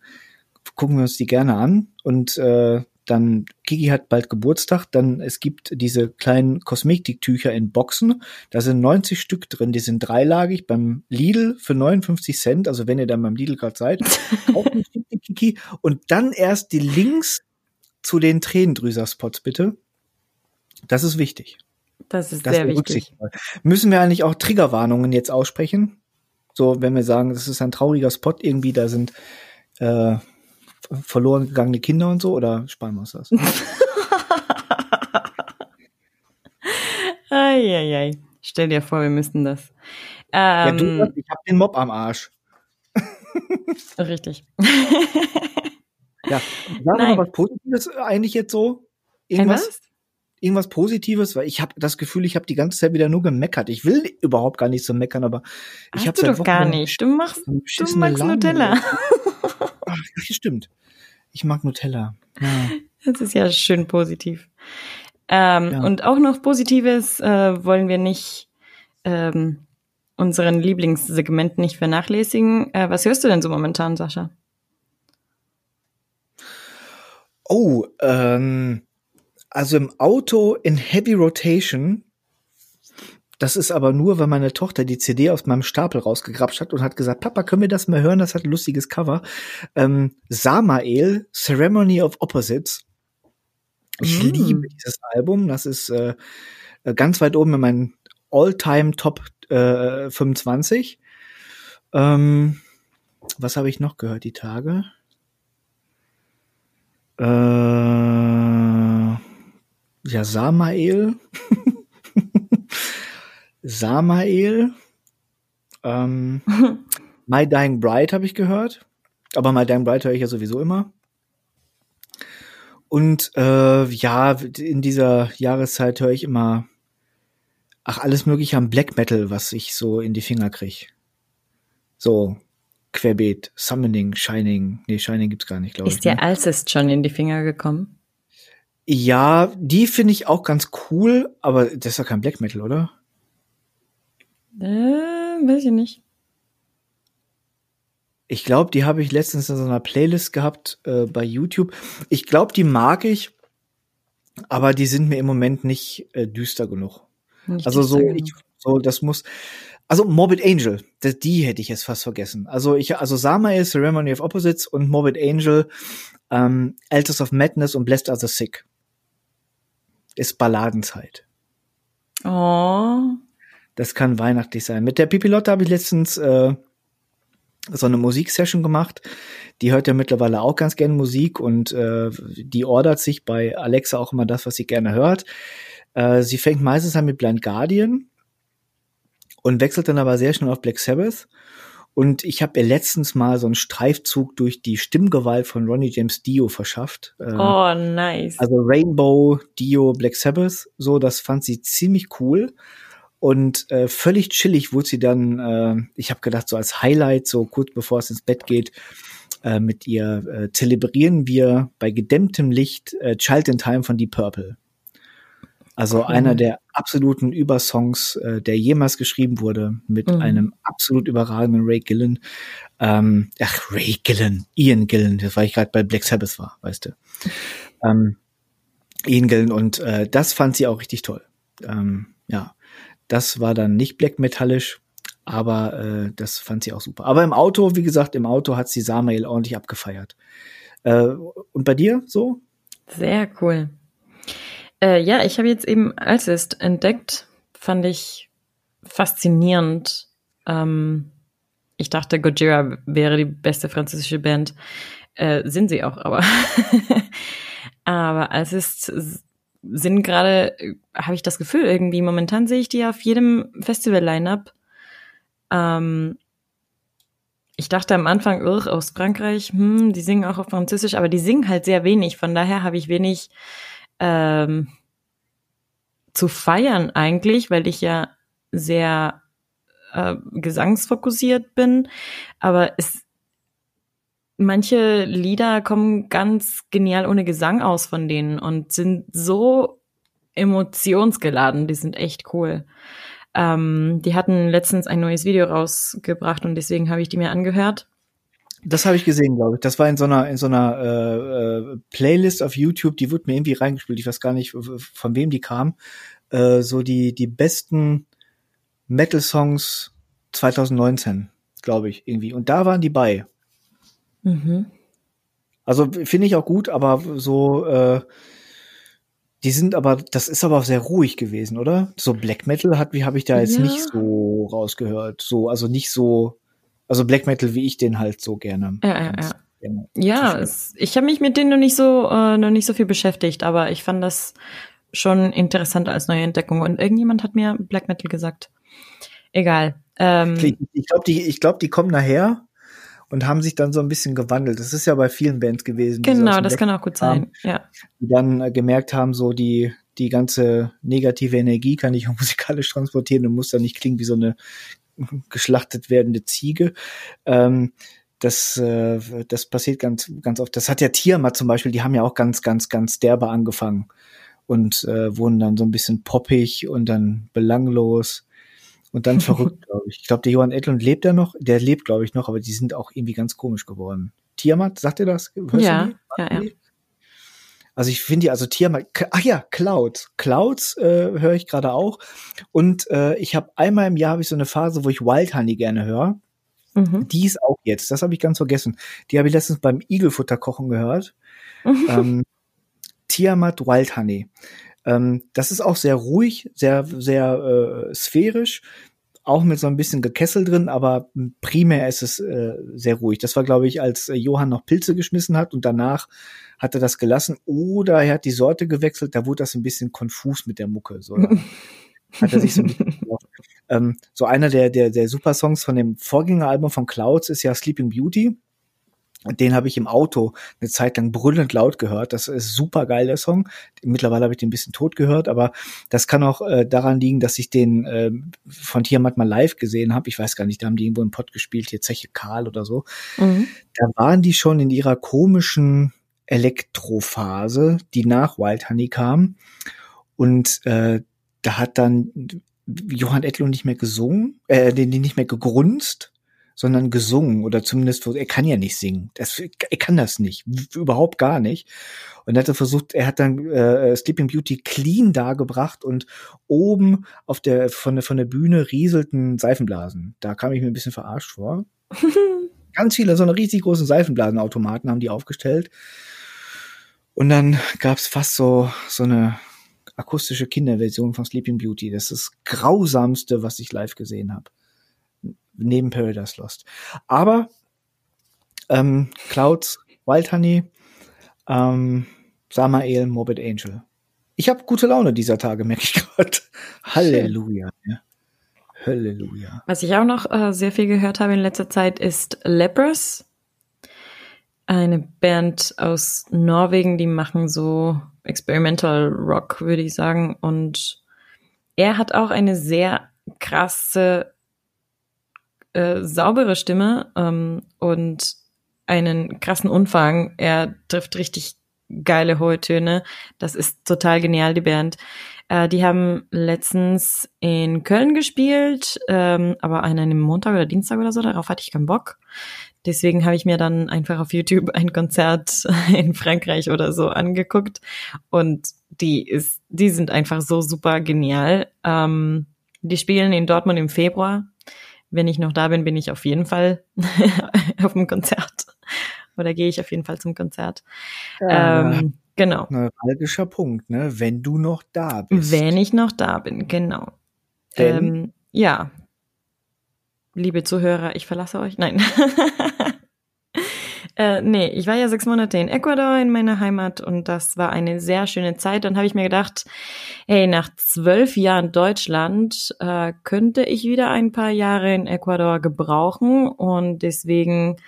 gucken wir uns die gerne an. Und äh, dann, Kiki hat bald Geburtstag, dann es gibt diese kleinen Kosmetiktücher in Boxen. Da sind 90 Stück drin, die sind dreilagig beim Lidl für 59 Cent. Also wenn ihr dann beim Lidl gerade seid, kauft ein Stück Kiki und dann erst die Links zu den Tränendrüser-Spots, bitte. Das ist wichtig. Das ist das sehr wichtig. Müssen wir eigentlich auch Triggerwarnungen jetzt aussprechen? So, wenn wir sagen, das ist ein trauriger Spot irgendwie, da sind äh, verloren gegangene Kinder und so, oder sparen wir uns das? Eieiei. Stell dir vor, wir müssten das. Ähm, ja, du, ähm, ich hab den Mob am Arsch. Richtig. ja, wir noch was Positives eigentlich jetzt so? Irgendwas? was? irgendwas Positives, weil ich habe das Gefühl, ich habe die ganze Zeit wieder nur gemeckert. Ich will überhaupt gar nicht so meckern, aber ich habe du doch gar nicht. Du machst, du magst Laune. Nutella. Ach, stimmt. Ich mag Nutella. Ja. Das ist ja schön positiv. Ähm, ja. Und auch noch Positives äh, wollen wir nicht ähm, unseren Lieblingssegment nicht vernachlässigen. Äh, was hörst du denn so momentan, Sascha? Oh, ähm, also im Auto in Heavy Rotation. Das ist aber nur, weil meine Tochter die CD aus meinem Stapel rausgegrapscht hat und hat gesagt, Papa, können wir das mal hören? Das hat ein lustiges Cover. Ähm, Samael, Ceremony of Opposites. Ich mm. liebe dieses Album. Das ist äh, ganz weit oben in meinen All-Time Top äh, 25. Ähm, was habe ich noch gehört die Tage? Äh, ja, Samael. Samael. Ähm, My Dying Bride habe ich gehört. Aber My Dying Bride höre ich ja sowieso immer. Und äh, ja, in dieser Jahreszeit höre ich immer ach alles mögliche am Black Metal, was ich so in die Finger krieg. So querbeet. Summoning, Shining. Nee, Shining gibt's gar nicht, glaube ich. Ist dir ne? Alcest schon in die Finger gekommen? Ja, die finde ich auch ganz cool, aber das ist ja kein Black Metal, oder? Äh, weiß ich nicht. Ich glaube, die habe ich letztens in so einer Playlist gehabt äh, bei YouTube. Ich glaube, die mag ich, aber die sind mir im Moment nicht äh, düster genug. Nicht Also so, düster ich, so, das muss. Also Morbid Angel, das, die hätte ich jetzt fast vergessen. Also ich, also Samael, Ceremony of Opposites und Morbid Angel, ähm, Altars of Madness und Blessed Are the Sick. Ist Balladenzeit. Oh, Das kann weihnachtlich sein. Mit der Pipilotte habe ich letztens äh, so eine Musiksession gemacht. Die hört ja mittlerweile auch ganz gerne Musik und äh, die ordert sich bei Alexa auch immer das, was sie gerne hört. Äh, sie fängt meistens an mit Blind Guardian und wechselt dann aber sehr schnell auf Black Sabbath. Und ich habe ihr letztens mal so einen Streifzug durch die Stimmgewalt von Ronnie James Dio verschafft. Äh, oh, nice. also Rainbow, Dio, Black Sabbath, so, das fand sie ziemlich cool. Und äh, völlig chillig wurde sie dann, äh, ich habe gedacht, so als Highlight, so kurz bevor es ins Bett geht, äh, mit ihr äh, zelebrieren wir bei gedämmtem Licht äh, Child in Time von Deep Purple. Also Cool. einer der absoluten Übersongs, äh, der jemals geschrieben wurde, mit Mhm. einem absolut überragenden Ray Gillen. Ähm, ach, Ray Gillen, Ian Gillen, das war ich gerade bei Black Sabbath war, weißt du. Ähm, Ian Gillen und äh, das fand sie auch richtig toll. Ähm, ja, das war dann nicht black metallisch, aber äh, das fand sie auch super. Aber im Auto, wie gesagt, im Auto hat sie Samael ordentlich abgefeiert. Äh, und bei dir so? Sehr cool. Äh, ja, ich habe jetzt eben Alcest entdeckt. Fand ich faszinierend. Ähm, ich dachte, Gojira wäre die beste französische Band. Äh, sind sie auch, aber. aber Alcest sind gerade, äh, habe ich das Gefühl, irgendwie momentan sehe ich die auf jedem Festival-Line-Up. Ähm, ich dachte am Anfang, ugh, aus Frankreich, hm, die singen auch auf Französisch, aber die singen halt sehr wenig. Von daher habe ich wenig ähm, zu feiern eigentlich, weil ich ja sehr äh, gesangsfokussiert bin. Aber es manche Lieder kommen ganz genial ohne Gesang aus von denen und sind so emotionsgeladen. Die sind echt cool. Ähm, die hatten letztens ein neues Video rausgebracht und deswegen habe ich die mir angehört. Das habe ich gesehen, glaube ich. Das war in so einer in so einer äh, äh, Playlist auf YouTube. Die wurde mir irgendwie reingespielt. Ich weiß gar nicht, von wem die kam. Äh, so die die besten Metal Songs 2019, glaube ich irgendwie. Und da waren die bei. Mhm. Also finde ich auch gut, aber so äh, die sind aber das ist aber auch sehr ruhig gewesen, oder? So Black Metal hat wie habe ich da jetzt Ja. nicht so rausgehört. So also nicht so also Black Metal wie ich den halt so gerne. Ja, ja, ja. gerne Ja, es, ich habe mich mit denen noch nicht so äh, noch nicht so viel beschäftigt, aber ich fand das schon interessant als neue Entdeckung. Und irgendjemand hat mir Black Metal gesagt. Egal. Ähm, Ich, ich glaube, die, ich glaub, die kommen nachher und haben sich dann so ein bisschen gewandelt. Das ist ja bei vielen Bands gewesen. genau, das kann auch gut sein. Ja. die dann äh, gemerkt haben, so die, die ganze negative Energie kann ich auch musikalisch transportieren und muss dann nicht klingen wie so eine geschlachtet werdende Ziege. Ähm, das, äh, das passiert ganz, ganz oft. Das hat ja Tiamat zum Beispiel, die haben ja auch ganz, ganz, ganz derbe angefangen und äh, wurden dann so ein bisschen poppig und dann belanglos und dann verrückt, glaube ich. Ich glaube, der Johann Edlund lebt ja noch, der lebt, glaube ich, noch, aber die sind auch irgendwie ganz komisch geworden. Tiamat, sagt ihr das? Hörst Ja, ja, ja. Also ich finde die, also Tiamat, ach ja, Clouds. Clouds äh, höre ich gerade auch. Und äh, ich habe einmal im Jahr habe ich so eine Phase, wo ich Wild Honey gerne höre. Mhm. Die ist auch jetzt, das habe ich ganz vergessen. Die habe ich letztens beim Igelfutter kochen gehört. ähm, Tiamat Wild Honey. Ähm, das ist auch sehr ruhig, sehr, sehr äh, sphärisch, auch mit so ein bisschen Gekessel drin, aber primär ist es äh, sehr ruhig. Das war, glaube ich, als äh, Johann noch Pilze geschmissen hat und danach hat er das gelassen oder er hat die Sorte gewechselt, da wurde das ein bisschen konfus mit der Mucke. So, hat er sich so ein bisschen ähm, so einer der, der, der super Songs von dem Vorgängeralbum von Clouds ist ja Sleeping Beauty. Den habe ich im Auto eine Zeit lang brüllend laut gehört. Das ist super geil, der Song. Mittlerweile habe ich den ein bisschen tot gehört, aber das kann auch äh, daran liegen, dass ich den äh, von Tiamat mal live gesehen habe. Ich weiß gar nicht, da haben die irgendwo im Pott gespielt, hier Zeche Karl oder so. Mhm. Da waren die schon in ihrer komischen Elektrophase, die nach Wild Honey kam. Und äh, da hat dann Johann Etlo nicht mehr gesungen, äh, den, den nicht mehr gegrunzt sondern gesungen oder zumindest, er kann ja nicht singen. Das, er kann das nicht, überhaupt gar nicht. Und er hat versucht, er hat dann äh, Sleeping Beauty clean dargebracht und oben auf der von der von der Bühne rieselten Seifenblasen. Da kam ich mir ein bisschen verarscht vor. Ganz viele so eine riesig großen Seifenblasenautomaten haben die aufgestellt. Und dann gab's fast so so eine akustische Kinderversion von Sleeping Beauty. Das ist das grausamste, was ich live gesehen habe neben Paradise Lost. Aber ähm, Clouds, Wild Honey, ähm, Samael, Morbid Angel. Ich habe gute Laune dieser Tage, merke ich gerade. Halleluja. Ja. Halleluja. Was ich auch noch äh, sehr viel gehört habe in letzter Zeit ist Lepers. Eine Band aus Norwegen, die machen so Experimental Rock, würde ich sagen. Und er hat auch eine sehr krasse äh, saubere Stimme ähm, und einen krassen Umfang. Er trifft richtig geile hohe Töne. Das ist total genial, die Band. Äh, die haben letztens in Köln gespielt, ähm, aber an einem Montag oder Dienstag oder so, darauf hatte ich keinen Bock. Deswegen habe ich mir dann einfach auf YouTube ein Konzert in Frankreich oder so angeguckt. Und die ist, die sind einfach so super genial. Ähm, die spielen in Dortmund im Februar wenn ich noch da bin, bin ich auf jeden Fall auf dem Konzert. Oder gehe ich auf jeden Fall zum Konzert. Ja, ähm, genau. Neuralgischer Punkt, ne? Wenn du noch da bist. Wenn ich noch da bin, genau. Ähm, ja. Liebe Zuhörer, ich verlasse euch. Nein. Äh, nee, ich war ja sechs Monate in Ecuador in meiner Heimat und das war eine sehr schöne Zeit. Dann habe ich mir gedacht, hey, nach zwölf Jahren Deutschland äh, könnte ich wieder ein paar Jahre in Ecuador gebrauchen und deswegen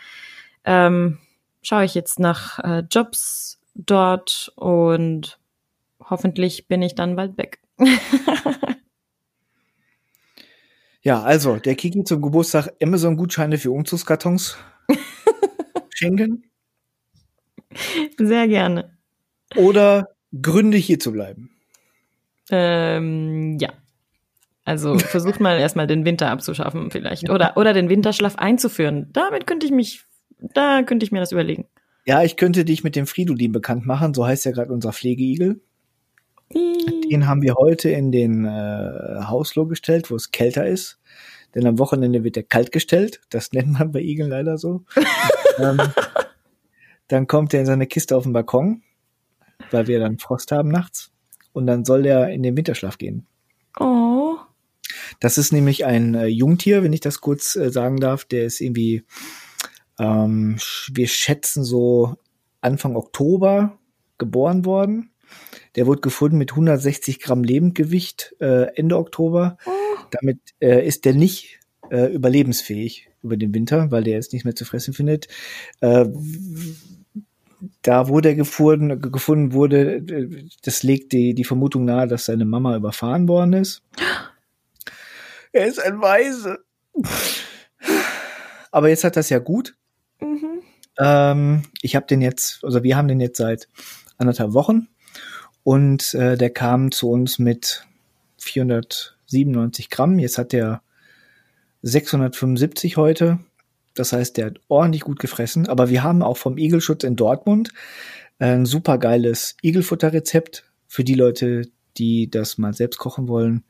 ähm, schaue ich jetzt nach äh, Jobs dort und hoffentlich bin ich dann bald weg. ja, also der Kiki zum Geburtstag Amazon-Gutscheine für Umzugskartons schenken? Sehr gerne. Oder Gründe hier zu bleiben? Ähm, ja. Also versucht mal erstmal den Winter abzuschaffen vielleicht. Oder, oder den Winterschlaf einzuführen. Damit könnte ich mich, da könnte ich mir das überlegen. Ja, ich könnte dich mit dem Fridolin bekannt machen, so heißt ja gerade unser Pflegeigel. Den haben wir heute in den äh, Hausflur gestellt, wo es kälter ist denn am Wochenende wird er kalt gestellt. Das nennt man bei Igeln leider so. ähm, dann kommt er in seine Kiste auf den Balkon, weil wir dann Frost haben nachts. Und dann soll er in den Winterschlaf gehen. Oh. Das ist nämlich ein äh, Jungtier, wenn ich das kurz äh, sagen darf. Der ist irgendwie, ähm, wir schätzen so Anfang Oktober geboren worden. Der wurde gefunden mit 160 Gramm Lebendgewicht äh, Ende Oktober. Oh. Damit äh, ist der nicht äh, überlebensfähig über den Winter, weil der jetzt nicht mehr zu fressen findet. Äh, da, wo der gefunden, gefunden wurde, das legt die, die Vermutung nahe, dass seine Mama überfahren worden ist. Er ist ein Weise. Aber jetzt hat das ja gut. Mhm. Ähm, ich habe den jetzt, also wir haben den jetzt seit anderthalb Wochen und äh, der kam zu uns mit 497 Gramm. Jetzt hat der 675 heute. Das heißt, der hat ordentlich gut gefressen. Aber wir haben auch vom Igelschutz in Dortmund ein super geiles Igelfutterrezept für die Leute, die das mal selbst kochen wollen.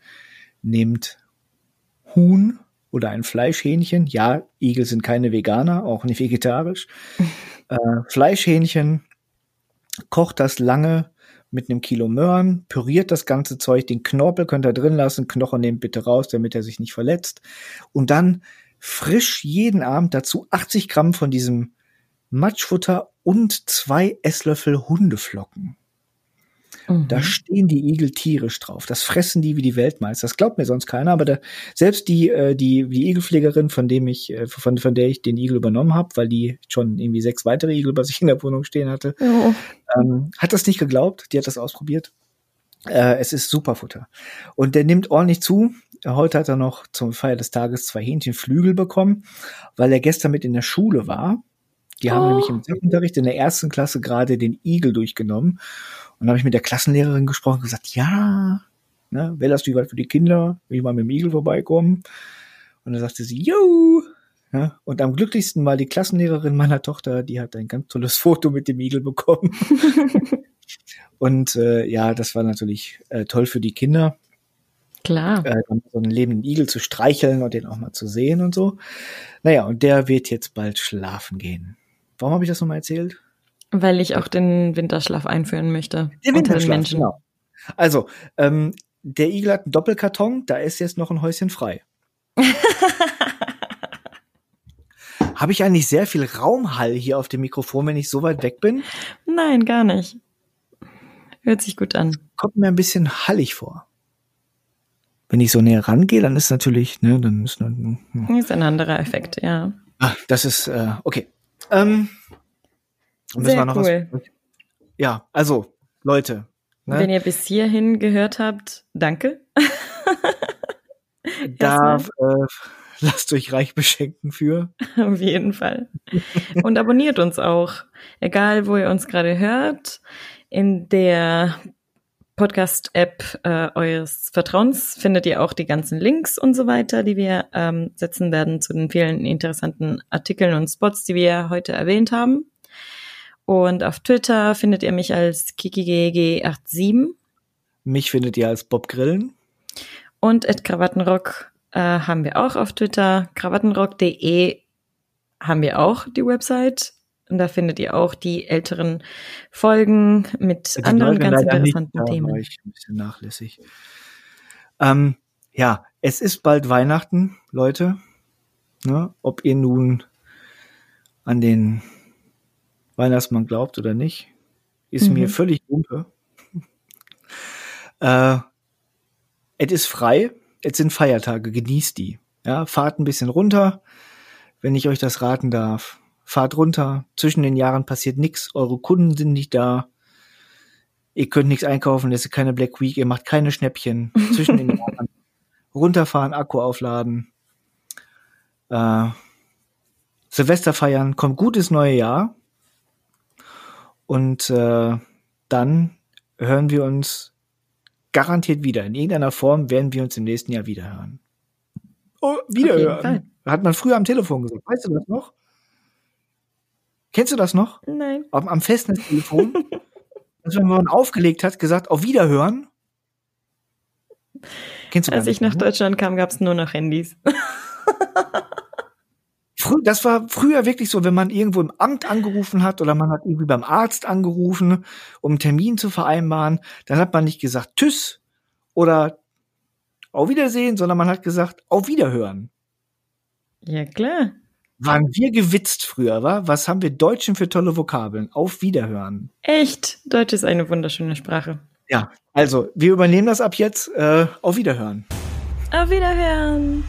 Nehmt Huhn oder ein Fleischhähnchen. Ja, Igel sind keine Veganer, auch nicht vegetarisch. äh, Fleischhähnchen, kocht das lange mit einem Kilo Möhren, püriert das ganze Zeug, den Knorpel könnt ihr drin lassen, Knochen nehmt bitte raus, damit er sich nicht verletzt. Und dann frisch jeden Abend dazu 80 Gramm von diesem Matschfutter und zwei Esslöffel Hundeflocken. Mhm. Da stehen die Igel tierisch drauf. Das fressen die wie die Weltmeister. Das glaubt mir sonst keiner, aber da, selbst die, äh, die, die Igelpflegerin, von dem ich, äh, von, von der ich den Igel übernommen habe, weil die schon irgendwie sechs weitere Igel bei sich in der Wohnung stehen hatte, oh. ähm, hat das nicht geglaubt. Die hat das ausprobiert. Äh, es ist Superfutter. Und der nimmt ordentlich zu. Heute hat er noch zum Feier des Tages zwei Hähnchenflügel bekommen, weil er gestern mit in der Schule war. Die oh. haben nämlich im Sachunterricht in der ersten Klasse gerade den Igel durchgenommen. Und dann habe ich mit der Klassenlehrerin gesprochen und gesagt, ja, ne, wäre das wie für die Kinder, will ich mal mit dem Igel vorbeikommen? Und dann sagte sie, jo. Ja, und am glücklichsten war die Klassenlehrerin meiner Tochter, die hat ein ganz tolles Foto mit dem Igel bekommen. und äh, ja, das war natürlich äh, toll für die Kinder. Klar. Äh, so einen lebenden Igel zu streicheln und den auch mal zu sehen und so. Naja, und der wird jetzt bald schlafen gehen. Warum habe ich das nochmal erzählt? Weil ich auch den Winterschlaf einführen möchte. Den Winterschlaf, genau. Also, ähm, der Igel hat einen Doppelkarton, da ist jetzt noch ein Häuschen frei. Habe ich eigentlich sehr viel Raumhall hier auf dem Mikrofon, wenn ich so weit weg bin? Nein, gar nicht. Hört sich gut an. Kommt mir ein bisschen hallig vor. Wenn ich so näher rangehe, dann ist natürlich, ne, dann ist, hm. ist ein anderer Effekt, ja. Ah, das ist, äh, okay. Ähm, Sehr cool. Was, ja, also, Leute. Ne? Wenn ihr bis hierhin gehört habt, danke. da äh, lasst euch reich beschenken für. Auf jeden Fall. Und abonniert uns auch. Egal, wo ihr uns gerade hört. In der Podcast-App äh, eures Vertrauens findet ihr auch die ganzen Links und so weiter, die wir ähm, setzen werden zu den vielen interessanten Artikeln und Spots, die wir heute erwähnt haben. Und auf Twitter findet ihr mich als KikiGG87. Mich findet ihr als Bob Grillen. Und at Krawattenrock äh, haben wir auch auf Twitter. Krawattenrock.de haben wir auch die Website. Und da findet ihr auch die älteren Folgen mit ja, anderen ganz interessanten nicht, Themen. War ich ein bisschen nachlässig. Ähm, ja, es ist bald Weihnachten, Leute. Ne? Ob ihr nun an den Weihnachtsmann glaubt oder nicht, ist mhm. mir völlig wumpe. äh, es ist frei, es sind Feiertage, genießt die. Ja, fahrt ein bisschen runter, wenn ich euch das raten darf fahrt runter, zwischen den Jahren passiert nichts, eure Kunden sind nicht da, ihr könnt nichts einkaufen, es ist keine Black Week, ihr macht keine Schnäppchen zwischen den Jahren. Runterfahren, Akku aufladen, äh, Silvester feiern, kommt gutes neue Jahr und äh, dann hören wir uns garantiert wieder. In irgendeiner Form werden wir uns im nächsten Jahr wiederhören. Oh, wiederhören. Hat man früher am Telefon gesagt. Weißt du das noch? Kennst du das noch? Nein. Am, am Festnetztelefon. also wenn man aufgelegt hat, gesagt, auf Wiederhören. Kennst du Als ich nach ne? Deutschland kam, gab es nur noch Handys. das war früher wirklich so, wenn man irgendwo im Amt angerufen hat oder man hat irgendwie beim Arzt angerufen, um einen Termin zu vereinbaren, dann hat man nicht gesagt Tschüss oder Auf Wiedersehen, sondern man hat gesagt Auf Wiederhören. Ja, klar waren wir gewitzt früher, wa? Was haben wir Deutschen für tolle Vokabeln? Auf Wiederhören. Echt? Deutsch ist eine wunderschöne Sprache. Ja, also wir übernehmen das ab jetzt. Äh, auf Wiederhören. Auf Wiederhören.